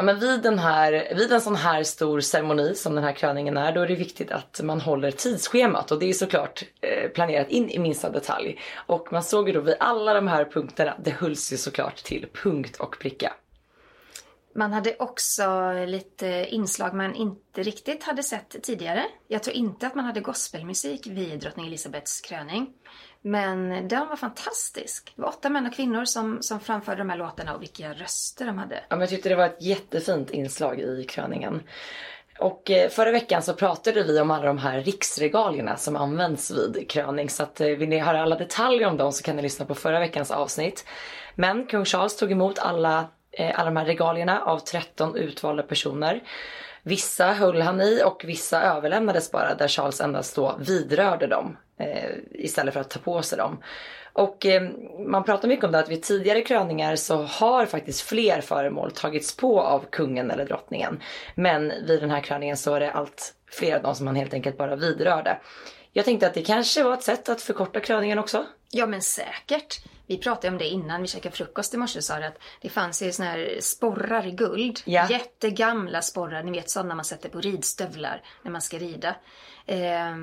Ja, men vid, den här, vid en sån här stor ceremoni som den här kröningen är, då är det viktigt att man håller tidsschemat och det är såklart eh, planerat in i minsta detalj. Och man såg ju då vid alla de här punkterna, det hölls ju såklart till punkt och pricka. Man hade också lite inslag man inte riktigt hade sett tidigare. Jag tror inte att man hade gospelmusik vid drottning Elisabeths kröning. Men den var fantastisk. Det var åtta män och kvinnor som, som framförde de här låtarna och vilka röster de hade. Ja, men jag tyckte det var ett jättefint inslag i kröningen. Och eh, förra veckan så pratade vi om alla de här riksregalierna som används vid kröning. Så att eh, vill ni höra alla detaljer om dem så kan ni lyssna på förra veckans avsnitt. Men kung Charles tog emot alla, eh, alla de här regalierna av 13 utvalda personer. Vissa höll han i och vissa överlämnades bara där Charles endast då vidrörde dem eh, istället för att ta på sig dem. Och eh, man pratar mycket om det att vid tidigare kröningar så har faktiskt fler föremål tagits på av kungen eller drottningen. Men vid den här kröningen så är det allt fler av dem som man helt enkelt bara vidrörde. Jag tänkte att det kanske var ett sätt att förkorta kröningen också. Ja men säkert. Vi pratade om det innan vi käkade frukost i morse sa att det fanns ju såna här sporrar i guld. Ja. Jättegamla sporrar, ni vet sådana man sätter på ridstövlar när man ska rida. Eh,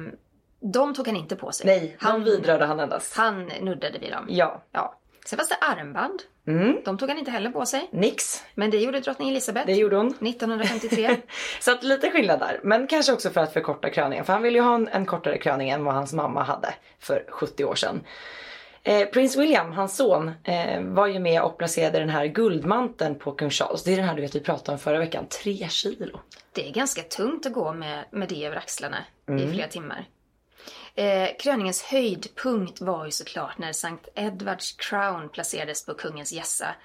de tog han inte på sig. Nej, han vidrörde han endast. Han nuddade vid dem. Ja. ja. Sen fanns det armband. Mm. De tog han inte heller på sig. Nix. Men det gjorde drottning Elisabeth. Det gjorde hon. 1953. så att lite skillnad där. Men kanske också för att förkorta kröningen. För han ville ju ha en, en kortare kröning än vad hans mamma hade för 70 år sedan. Eh, Prins William, hans son, eh, var ju med och placerade den här guldmanteln på kung Charles. Det är den här du vet vi pratade om förra veckan, tre kilo. Det är ganska tungt att gå med, med det över axlarna mm. i flera timmar. Eh, kröningens höjdpunkt var ju såklart när Sankt Edwards crown placerades på kungens gässa.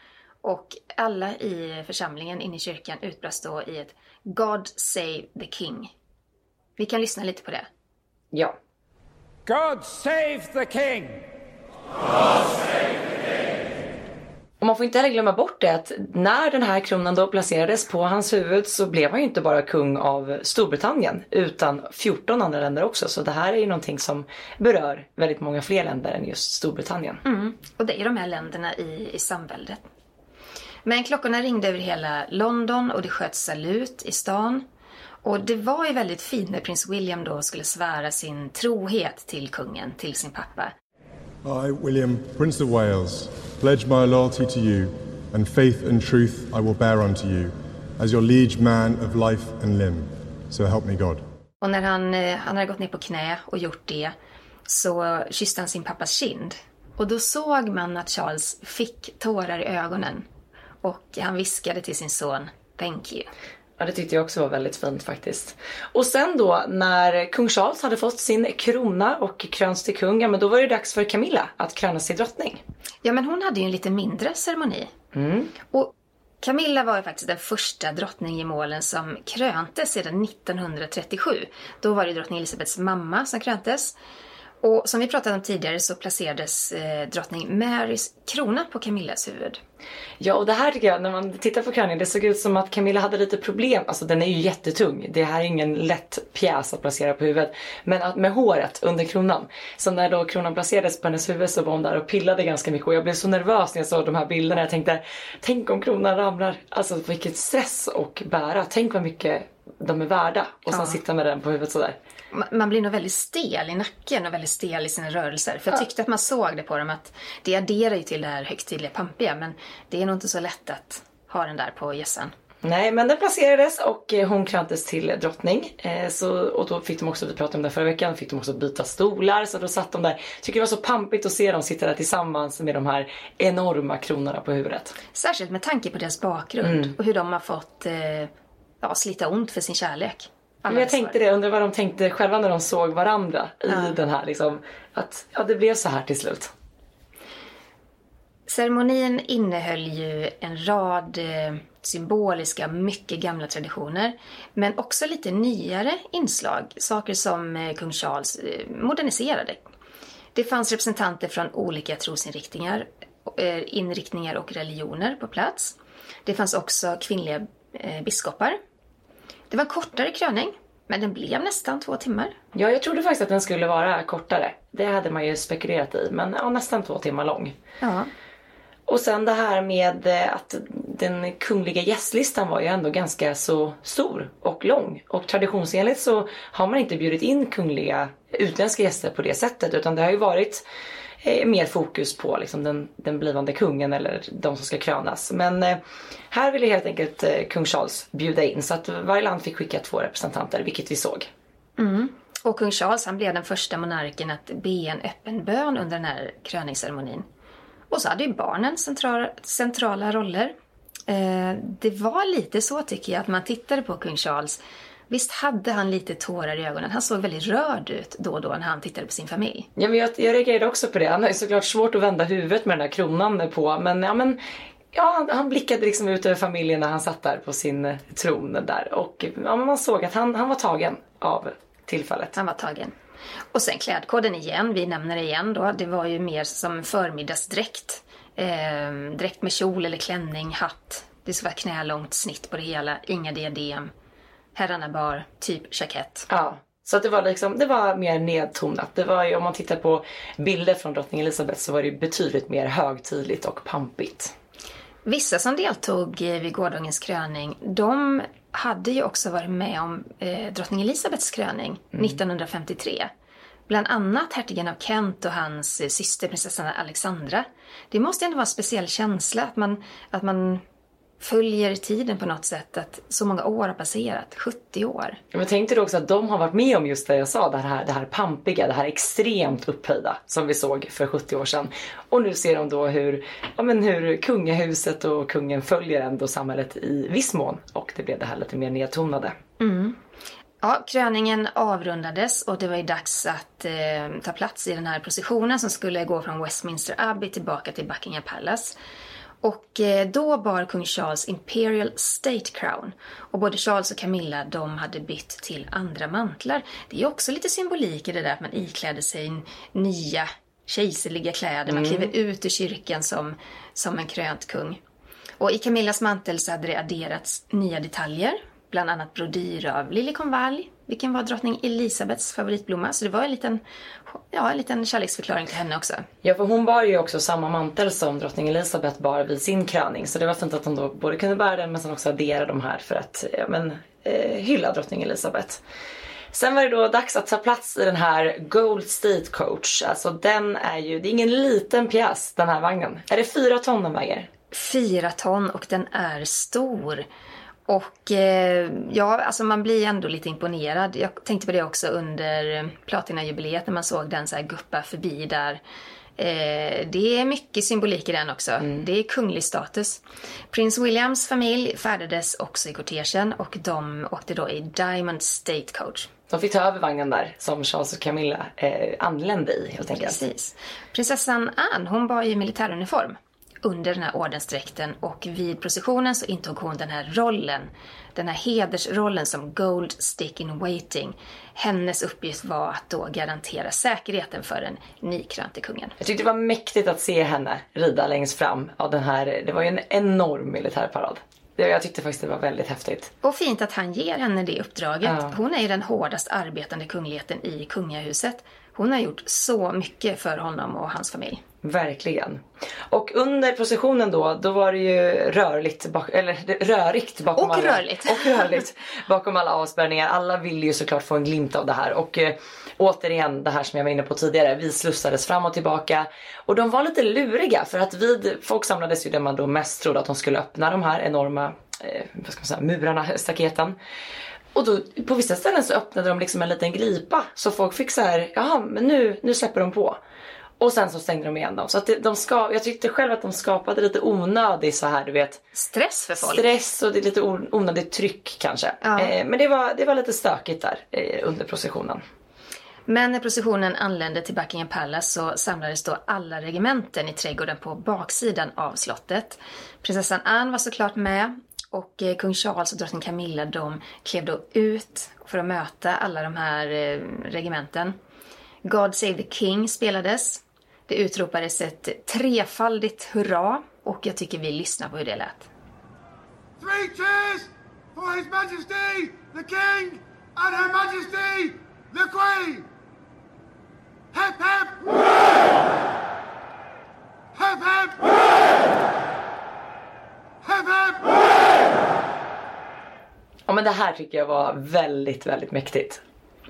Och alla i församlingen inne i kyrkan utbrast då i ett God save the king. Vi kan lyssna lite på det. Ja. God save the king! Och man får inte heller glömma bort det att när den här kronan då placerades på hans huvud så blev han ju inte bara kung av Storbritannien utan 14 andra länder också. Så det här är ju någonting som berör väldigt många fler länder än just Storbritannien. Mm. Och det är de här länderna i, i samväldet. Men klockorna ringde över hela London och det sköts salut i stan. Och det var ju väldigt fint när prins William då skulle svära sin trohet till kungen, till sin pappa. I, William, Prince of Wales, pledge my loyalty to you, and faith and truth I will bear unto you, as your liege man of life and limb. So help me God. Och när han, eh, han hade gått ner på knä och gjort det så kysste han sin pappas kind. Och då såg man att Charles fick tårar i ögonen. Och han viskade till sin son, Thank you. Ja, det tyckte jag också var väldigt fint faktiskt. Och sen då när kung Charles hade fått sin krona och kröns till kung, ja, men då var det dags för Camilla att krönas till drottning. Ja, men hon hade ju en lite mindre ceremoni. Mm. Och Camilla var ju faktiskt den första drottninggemålen som kröntes sedan 1937. Då var det drottning Elisabeths mamma som kröntes. Och som vi pratade om tidigare så placerades eh, drottning Marys krona på Camillas huvud. Ja och det här tycker jag, när man tittar på kröningen, det såg ut som att Camilla hade lite problem. Alltså den är ju jättetung. Det här är ingen lätt pjäs att placera på huvudet. Men att med håret under kronan. Så när då kronan placerades på hennes huvud så var hon där och pillade ganska mycket. Och jag blev så nervös när jag såg de här bilderna. Jag tänkte, tänk om kronan ramlar. Alltså vilket stress och bära. Tänk vad mycket de är värda. Och sen Ja. sitta med den på huvudet sådär. Ma- Man blir nog väldigt stel i nacken och väldigt stel i sina rörelser. För jag Ja. tyckte att man såg det på dem att det adderar ju till det här högtidliga pampiga. Men det är nog inte så lätt att ha den där på gässan. Nej men den placerades och eh, hon kröntes till drottning. Eh, så, och då fick de också, vi pratade om det förra veckan, fick de också byta stolar. Så då satt de där. Tycker det var så pampigt att se dem sitta där tillsammans med de här enorma kronorna på huvudet. Särskilt med tanke på deras bakgrund Mm. och hur de har fått eh, ja, slita ont för sin kärlek. Men jag tänkte det, undrar vad de tänkte själva när de såg varandra i den här liksom. Att ja, det blev så här till slut. Ceremonin innehöll ju en rad eh, symboliska, mycket gamla traditioner. Men också lite nyare inslag. Saker som eh, kung Charles eh, moderniserade. Det fanns representanter från olika trosinriktningar inriktningar och religioner på plats. Det fanns också kvinnliga biskopar. Det var kortare kröning, men den blev nästan två timmar. Ja, jag trodde faktiskt att den skulle vara kortare. Det hade man ju spekulerat i, men ja, nästan två timmar lång. Ja. Och sen det här med eh, att den kungliga gästlistan var ju ändå ganska så stor och lång. Och traditionsenligt så har man inte bjudit in kungliga utländska gäster på det sättet utan det har ju varit Eh, mer fokus på liksom den, den blivande kungen eller de som ska krönas. Men eh, här ville helt enkelt eh, kung Charles bjuda in så att varje land fick skicka två representanter, vilket vi såg. Mm. Och kung Charles han blev den första monarken att be en öppen bön under den här kröningsceremonin. Och så hade ju barnen centrala, centrala roller. Eh, det var lite så tycker jag att man tittade på kung Charles. Visst hade han lite tårar i ögonen. Han såg väldigt rörd ut då och då när han tittade på sin familj. Ja, men jag, jag reagerade också på det. Han har ju såklart svårt att vända huvudet med den där kronan på. Men ja, men ja, han, han blickade liksom ut över familjen när han satt där på sin eh, tron där. Och ja, man såg att han, han var tagen av tillfället. Han var tagen. Och sen klädkoden igen, vi nämner det igen då. Det var ju mer som förmiddagsdräkt. Eh, dräkt med kjol eller klänning, hatt. Det ska vara knälångt snitt på det hela, inga diadem. Herrarna bar typ jackett. Ja. Så att det var liksom, det var mer nedtonat. Det var ju, om man tittar på bilder från drottning Elizabeth så var det betydligt mer högtidligt och pampigt. Vissa som deltog vid gårdagens kröning, de hade ju också varit med om eh, drottning Elizabeths kröning 1953. Bland annat hertigen av Kent och hans syster prinsessan Alexandra. Det måste ändå vara en speciell känsla att man, att man följer tiden på något sätt. Att så många år har passerat, 70 år. Men tänkte du också att de har varit med om just det jag sa, det här, det här pampiga, det här extremt upphöjda som vi såg för 70 år sedan. Och nu ser de då hur, ja, men hur kungahuset och kungen följer ändå samhället i viss mån. Och det blev det här lite mer nedtonade. Mm. Ja, kröningen avrundades och det var ju dags att eh, ta plats i den här processionen som skulle gå från Westminster Abbey tillbaka till Buckingham Palace. Och eh, då bar kung Charles Imperial State Crown. Och både Charles och Camilla de hade bytt till andra mantlar. Det är också lite symbolik i det där att man ikläder sig nya kejserliga kläder. Man Mm. kliver ut ur kyrkan som, som en krönt kung. Och i Camillas mantel så hade det adderats nya detaljer. Bland annat brodyr av liljekonvalj, vilken var drottning Elisabeths favoritblomma. Så det var en liten, ja, en liten kärleksförklaring till henne också. Ja, för hon bar ju också samma mantel som drottning Elizabeth bar vid sin kröning. Så det var fint att hon då både kunde bära den men sen också addera de här för att ja, men, eh, hylla drottning Elizabeth. Sen var det då dags att ta plats i den här Gold State Coach. Alltså den är ju, det är ingen liten pjäs den här vagnen. Är det fyra ton den väger? Fyra ton och den är stor. Och eh, ja, alltså man blir ändå lite imponerad. Jag tänkte på det också under platinajubileet när man såg den så här guppa förbi där. Eh, det är mycket symbolik i den också. Det är kunglig status. Prins Williams familj färdades också i kortegen och de åkte då i Diamond State Coach. De fick ta över vagnen där som Charles och Camilla eh, anlände i helt enkelt. Precis. Prinsessan Anne, hon bar ju militäruniform. Under den här ordensdräkten och vid processionen så intog hon den här rollen, den här hedersrollen som Gold Stick in Waiting. Hennes uppgift var att då garantera säkerheten för den nykrönte kungen. Jag tyckte det var mäktigt att se henne rida längst fram av den här, det var ju en enorm militärparad. Jag tyckte faktiskt det var väldigt häftigt. Och fint att han ger henne det uppdraget. Ja. Hon är ju den hårdast arbetande kungligheten i kungahuset. Hon har gjort så mycket för honom och hans familj. Verkligen. Och under processionen då, då var det ju rörligt, bak, eller rörigt bakom och alla. Rörligt. Och rörligt. bakom alla avspärrningar. Alla vill ju såklart få en glimt av det här. Och eh, återigen det här som jag var inne på tidigare. Vi slussades fram och tillbaka. Och de var lite luriga för att vid, folk samlades ju där man då mest trodde att de skulle öppna de här enorma eh, vad ska man säga, murarna, staketen. Och då, på vissa ställen så öppnade de liksom en liten glipa. Så folk fick så här, jaha men nu, nu släpper de på. Och sen så stängde de igen dem. Så att de ska, jag tyckte själv att de skapade lite onödig så här du vet. Stress för folk. Stress och det är lite onödigt tryck kanske. Ja. Eh, men det var, det var lite stökigt där eh, under processionen. Men när processionen anlände till Buckingham Palace så samlades då alla regementen i trädgården på baksidan av slottet. Prinsessan Anne var såklart med och eh, kung Charles och drottning Camilla de klev då ut för att möta alla de här eh, regementen. God Save the King spelades. Det utropades ett trefaldigt hurra och jag tycker vi lyssnar på hur det lät. Three cheers for His Majesty the King and Her Majesty the Queen! Hep hep! Hep hep! Hep hep! Ja men det här tycker jag var väldigt, väldigt mäktigt.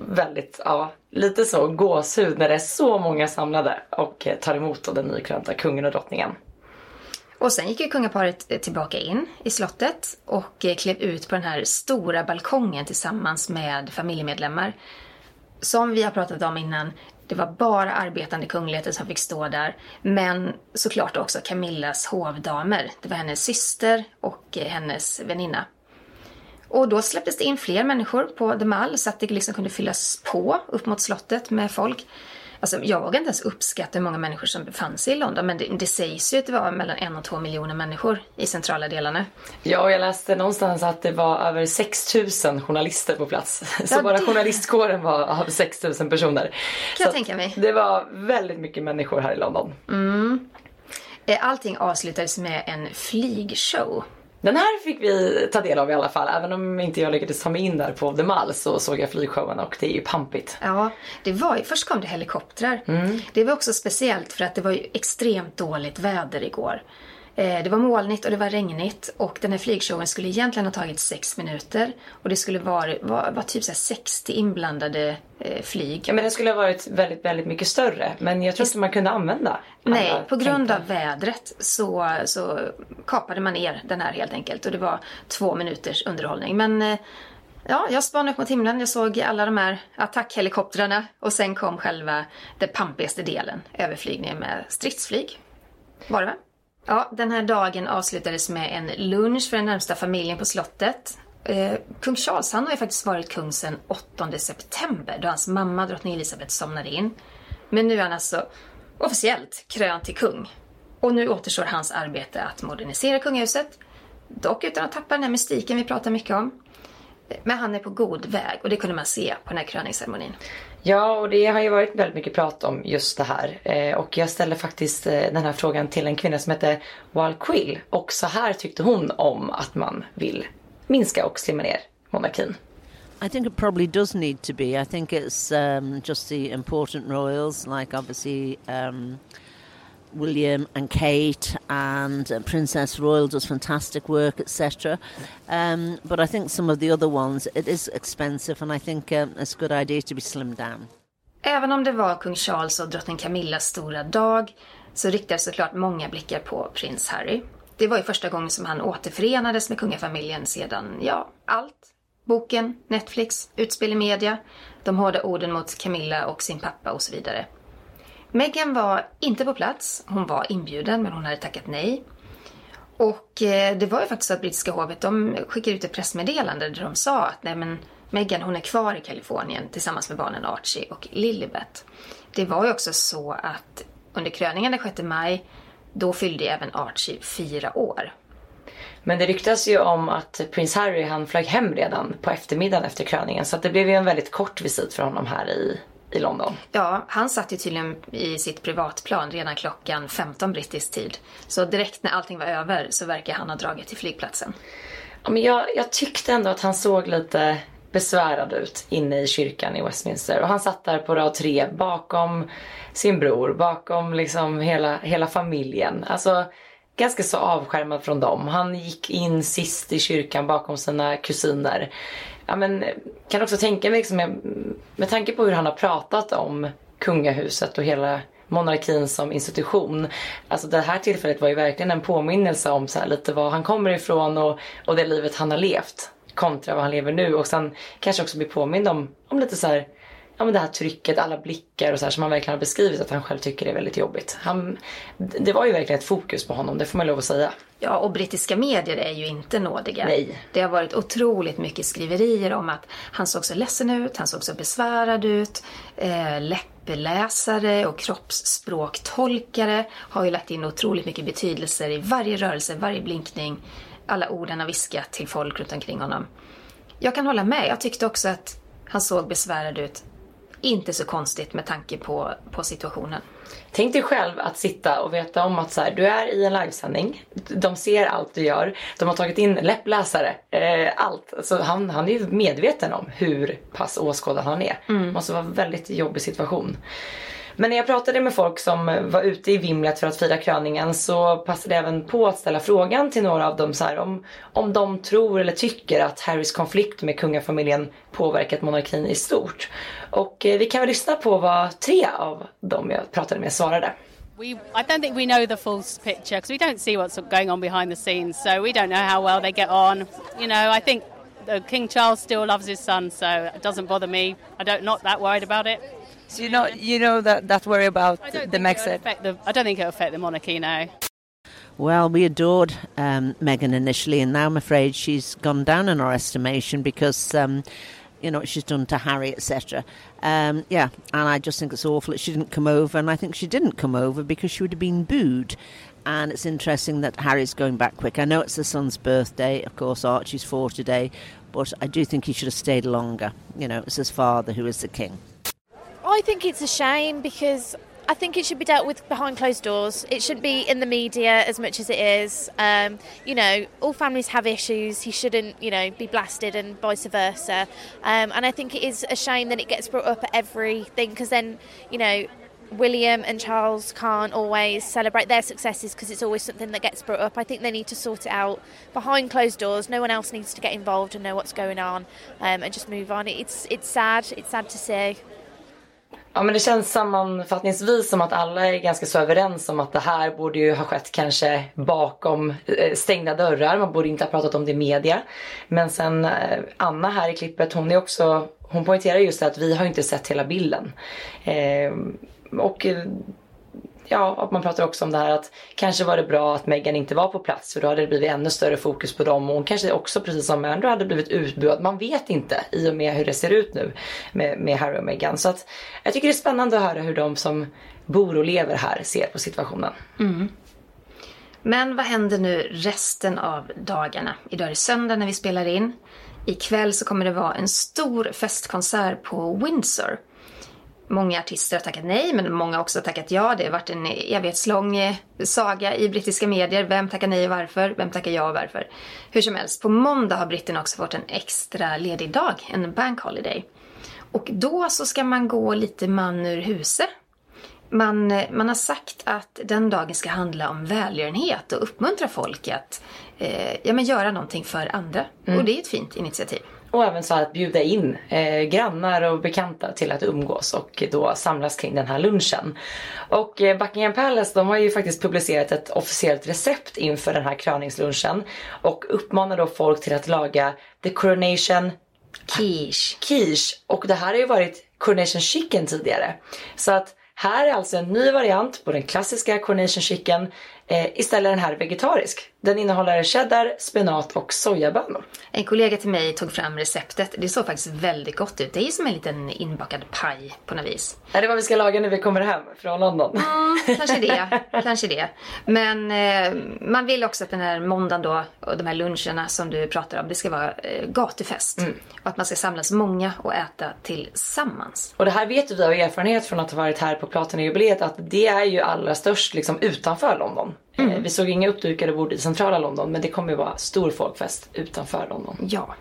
Väldigt, ja, lite så gåshud när det är så många samlade och eh, tar emot den nykrönta kungen och drottningen. Och sen gick ju kungaparet eh, tillbaka in i slottet och eh, klev ut på den här stora balkongen tillsammans med familjemedlemmar. Som vi har pratat om innan, det var bara arbetande kungligheter som fick stå där. Men såklart också Camillas hovdamer. Det var hennes syster och hennes väninna. Och då släpptes det in fler människor på The Mall så att det liksom kunde fyllas på upp mot slottet med folk. Alltså, jag vågar inte ens uppskatta hur många människor som befann sig i London men det, det sägs ju att det var mellan en och två miljoner människor i centrala delarna. Ja, och jag läste någonstans att det var över 6000 journalister på plats. Så ja, bara det... journalistkåren var av 6000 personer. Kan Så jag tänka mig. Det var väldigt mycket människor här i London. Mm. Eh, allting avslutades med en flygshow. Den här fick vi ta del av i alla fall. Även om inte jag lyckades ta mig in där på The Mall så såg jag flygshowen och det är ju pampigt. Ja, det var ju, först kom det helikoptrar. Mm. Det var också speciellt för att det var ju extremt dåligt väder igår. Eh, det var molnigt och det var regnigt och den här flygshowen skulle egentligen ha tagit sex minuter och det skulle vara, var, var typ så 60 inblandade eh, flyg. Ja men den skulle ha varit väldigt, väldigt mycket större men jag tror inte man kunde använda Nej, på grund av vädret så, så kapade man ner den här helt enkelt och det var två minuters underhållning. Men eh, Ja, jag spanade upp mot himlen. Jag såg alla de här attackhelikoptrarna och sen kom själva den pampigaste delen, överflygningen med stridsflyg. Var det va? Ja, den här dagen avslutades med en lunch för den närmsta familjen på slottet. Eh, kung Charles han har ju faktiskt varit kung sedan 8 september då hans mamma drottning Elizabeth somnade in. Men nu är han alltså officiellt krönt till kung. Och nu återstår hans arbete att modernisera kungahuset. Dock utan att tappa den här mystiken vi pratar mycket om. Men han är på god väg och det kunde man se på den här kröningsceremonin. Ja, och det har ju varit väldigt mycket prat om just det här. Eh, och jag ställde faktiskt eh, den här frågan till en kvinna som heter Wal Quill. Och så här tyckte hon om att man vill minska och slimma ner monarkin. I think it probably does need to be. I think it's um, just the important royals, like obviously um, William and Kate and uh, Princess Royal does fantastic work, etc. Um, but I think some of the other ones, it is expensive and I think um, it's a good idea to be slimmed down. Även om det var kung Charles och drottning Camillas stora dag så riktades såklart många blickar på prins Harry. Det var ju första gången som han återförenades med kungafamiljen sedan, ja, allt. Boken, Netflix, utspel i media, de hårda orden mot Camilla och sin pappa och så vidare. Meghan var inte på plats. Hon var inbjuden men hon hade tackat nej. Och eh, det var ju faktiskt så att brittiska hovet de skickade ut ett pressmeddelande där de sa att nej men Meghan hon är kvar i Kalifornien tillsammans med barnen Archie och Lilibet. Det var ju också så att under kröningen den 6 maj Då fyllde även Archie fyra år. Men det ryktas ju om att prins Harry han flög hem redan på eftermiddagen efter kröningen. Så att det blev ju en väldigt kort visit för honom här i, i London. Ja, han satt ju tydligen i sitt privatplan redan klockan 15 brittisk tid. Så direkt när allting var över så verkar han ha dragit till flygplatsen. Ja, men jag, jag tyckte ändå att han såg lite besvärad ut inne i kyrkan i Westminster. Och han satt där på rad tre bakom sin bror, bakom liksom hela, hela familjen. Alltså ganska så avskärmad från dem. Han gick in sist i kyrkan bakom sina kusiner. Ja, men, eh, kan också tänka mig, liksom, med, med tanke på hur han har pratat om kungahuset och hela monarkin som institution. Alltså det här tillfället var ju verkligen en påminnelse om så här, lite var han kommer ifrån och, och det livet han har levt kontra vad han lever nu och sen kanske också bli påmind om, om lite så här, ja men det här trycket, alla blickar och så här som han verkligen har beskrivit att han själv tycker är väldigt jobbigt. Han, det var ju verkligen ett fokus på honom, det får man lov att säga. Ja, och brittiska medier är ju inte nådiga. Nej. Det har varit otroligt mycket skriverier om att han såg så ledsen ut, han såg så besvärad ut. Eh, läppläsare och kroppsspråktolkare har ju lagt in otroligt mycket betydelser i varje rörelse, varje blinkning. Alla ord han har viskat till folk runt omkring honom. Jag kan hålla med, jag tyckte också att han såg besvärad ut. Inte så konstigt med tanke på, på situationen. Tänk dig själv att sitta och veta om att så här, du är i en livesändning. De ser allt du gör. De har tagit in läppläsare. Eh, allt. Så han, han är ju medveten om hur pass åskådad han är. Mm. Det måste vara en väldigt jobbig situation. Men när jag pratade med folk som var ute i vimlet för att fira kröningen så passade jag även på att ställa frågan till några av dem så här, om, om de tror eller tycker att Harrys konflikt med kungafamiljen påverkat monarkin i stort. Och eh, vi kan väl lyssna på vad tre av dem jag pratade med svarade. We, I don't think we know the full picture because we don't see what's going on behind the scenes, so we don't know how well they get on. You know, I think uh, King Charles still loves his son, so it doesn't bother me. I don't not that worried about it. So you know, you know that that worry about the Megxit. I don't think it'll affect the monarchy now. Well, we adored um, Meghan initially, and now I'm afraid she's gone down in our estimation because. Um, you know what she's done to Harry, etc. Um, yeah, and I just think it's awful that she didn't come over, and I think she didn't come over because she would have been booed. And it's interesting that Harry's going back quick. I know it's the son's birthday, of course, Archie's four today, but I do think he should have stayed longer. You know, it's his father who is the king. I think it's a shame because I think it should be dealt with behind closed doors. It shouldn't be in the media as much as it is. Um, you know, all families have issues. He shouldn't, you know, be blasted and vice versa. Um, and I think it is a shame that it gets brought up at everything because then, you know, William and Charles can't always celebrate their successes because it's always something that gets brought up. I think they need to sort it out behind closed doors. No one else needs to get involved and know what's going on um, and just move on. It's it's sad. It's sad to see. Ja men det känns sammanfattningsvis som att alla är ganska så överens om att det här borde ju ha skett kanske bakom eh, stängda dörrar. Man borde inte ha pratat om det i media. Men sen eh, Anna här i klippet hon är också, hon poängterar just det att vi har inte sett hela bilden. Ehm, eh, och ja, och man pratar också om det här att kanske var det bra att Meghan inte var på plats för då hade det blivit ännu större fokus på dem och hon kanske också precis som Andrew hade blivit utbuad. Man vet inte i och med hur det ser ut nu med, med Harry och Meghan. Så att jag tycker det är spännande att höra hur de som bor och lever här ser på situationen. Mm. Men vad händer nu resten av dagarna? Idag är det söndag när vi spelar in. Ikväll så kommer det vara en stor festkonsert på Windsor. Många artister har tackat nej, men många har också tackat ja. Det har varit en evighetslång eh, saga i brittiska medier. Vem tackar nej och varför? Vem tackar ja och varför? Hur som helst, på måndag har britterna också fått en extra ledig dag, en bank holiday. Och då så ska man gå lite man ur huset. Man, eh, man har sagt att den dagen ska handla om välgörenhet och uppmuntra folk att eh, ja, men göra någonting för andra. Mm. Och det är ett fint initiativ. Och även så att bjuda in eh, grannar och bekanta till att umgås och då samlas kring den här lunchen. Och eh, Buckingham Palace de har ju faktiskt publicerat ett officiellt recept inför den här kröningslunchen och uppmanar då folk till att laga the coronation quiche. quiche. Och det här har ju varit coronation chicken tidigare. Så att här är alltså en ny variant på den klassiska coronation chicken Eh, istället den här vegetarisk. Den innehåller cheddar, spenat och sojabönor. En kollega till mig tog fram receptet. Det såg faktiskt väldigt gott ut. Det är som en liten inbakad paj på något vis. Är det vad vi ska laga när vi kommer hem från London? Mm, kanske det. kanske det. Men eh, man vill också att den här måndagen då och de här luncherna som du pratar om, det ska vara eh, gatufest. Mm. Och att man ska samlas många och äta tillsammans. Och det här vet vi av erfarenhet från att ha varit här på Platina-jubileet att det är ju allra störst liksom utanför London. Eh, mm. Vi såg inga uppdukade bord i centrala London men det kommer ju vara stor folkfest utanför London. Ja.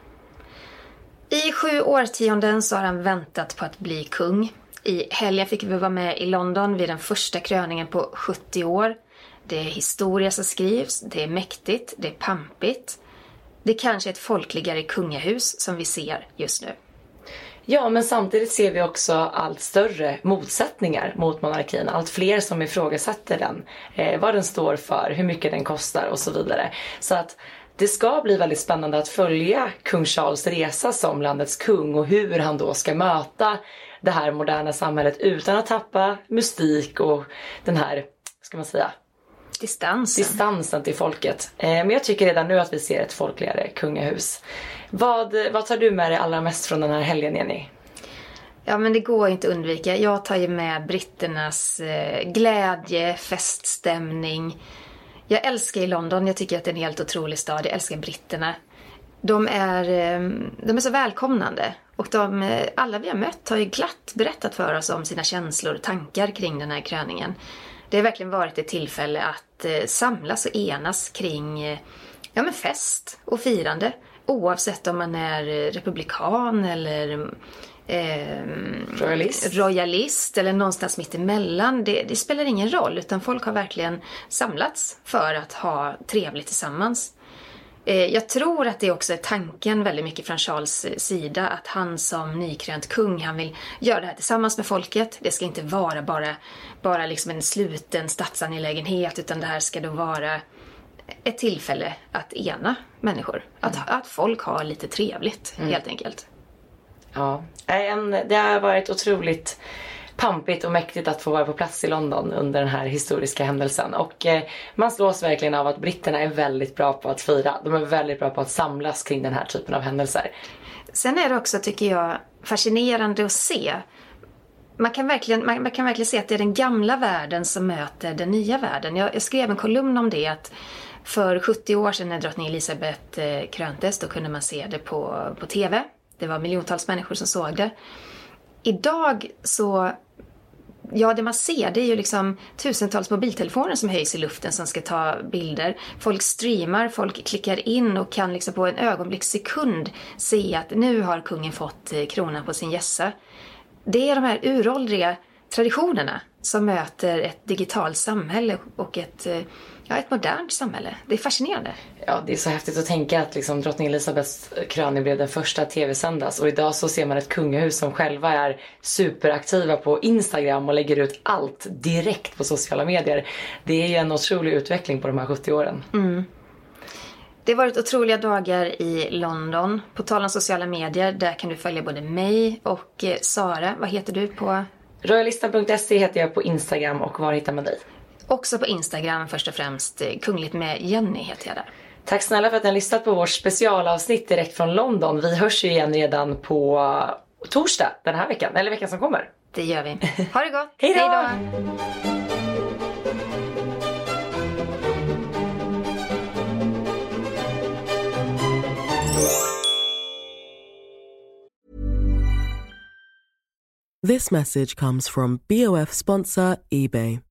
I sju årtionden så har han väntat på att bli kung. I helgen fick vi vara med i London vid den första kröningen på 70 år. Det är historia som skrivs, det är mäktigt, det är pampigt. Det är kanske är ett folkligare kungahus som vi ser just nu. Ja, men samtidigt ser vi också allt större motsättningar mot monarkin. Allt fler som ifrågasätter den. Eh, vad den står för, hur mycket den kostar och så vidare. Så att det ska bli väldigt spännande att följa kung Charles resa som landets kung och hur han då ska möta det här moderna samhället utan att tappa mystik och den här, ska man säga, distansen. distansen till folket. Eh, men jag tycker redan nu att vi ser ett folkligare kungahus. Vad, vad tar du med dig allra mest från den här helgen Jenny? Ja men det går inte att undvika. Jag tar ju med britternas eh, glädje, feststämning. Jag älskar ju London. Jag tycker att det är en helt otrolig stad. Jag älskar britterna. De är, eh, de är så välkomnande. Och de, eh, alla vi har mött har ju glatt berättat för oss om sina känslor och tankar kring den här kröningen. Det har verkligen varit ett tillfälle att eh, samlas och enas kring eh, ja, men fest och firande. Oavsett om man är republikan eller eh, royalist. royalist eller någonstans mitt emellan. Det, det spelar ingen roll utan folk har verkligen samlats för att ha trevligt tillsammans. Eh, jag tror att det också är tanken väldigt mycket från Charles sida att han som nykrönt kung, han vill göra det här tillsammans med folket. Det ska inte vara bara, bara liksom en sluten statsangelägenhet utan det här ska då vara ett tillfälle att ena människor. Att, mm. att folk har lite trevligt mm. helt enkelt. Ja, det har varit otroligt pampigt och mäktigt att få vara på plats i London under den här historiska händelsen. Och eh, man slås verkligen av att britterna är väldigt bra på att fira. De är väldigt bra på att samlas kring den här typen av händelser. Sen är det också, tycker jag, fascinerande att se man kan, verkligen, man, man, kan verkligen se att det är den gamla världen som möter den nya världen. Jag, jag skrev en kolumn om det. att för 70 år sedan när drottning Elizabeth eh, kröntes, då kunde man se det på, på TV. Det var miljontals människor som såg det. Idag så Ja, det man ser det är ju liksom tusentals mobiltelefoner som höjs i luften som ska ta bilder. Folk streamar, folk klickar in och kan liksom på en ögonblickssekund se att nu har kungen fått eh, kronan på sin gässa. Det är de här uråldriga traditionerna som möter ett digitalt samhälle och ett eh, ja, ett modernt samhälle. Det är fascinerande. Ja, det är så häftigt att tänka att liksom, drottning Elizabeths kröning blev den första tv-sändas och idag så ser man ett kungahus som själva är superaktiva på Instagram och lägger ut allt direkt på sociala medier. Det är ju en otrolig utveckling på de här 70 åren. Mm. Det har varit otroliga dagar i London. På tal om sociala medier, där kan du följa både mig och eh, Sara. Vad heter du på? Royalistan.se heter jag på Instagram och var hittar man dig? Också på Instagram först och främst. Kungligt med Jenny heter jag där. Tack snälla för att ni har lyssnat på vårt specialavsnitt direkt från London. Vi hörs ju igen redan på torsdag den här veckan, eller veckan som kommer. Det gör vi. Ha det gott. Hej då! This message comes from BOF sponsor Ebay.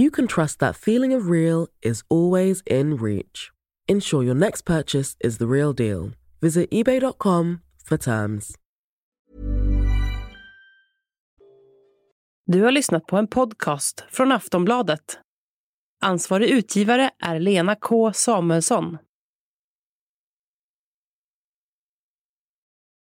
you can trust that feeling of real is always in reach. Ensure your next purchase is the real deal. Visit eBay.com for terms. Du har lyssnat på en podcast från Aftonbladet. Ansvarig utgivare är Lena K Samuelsson.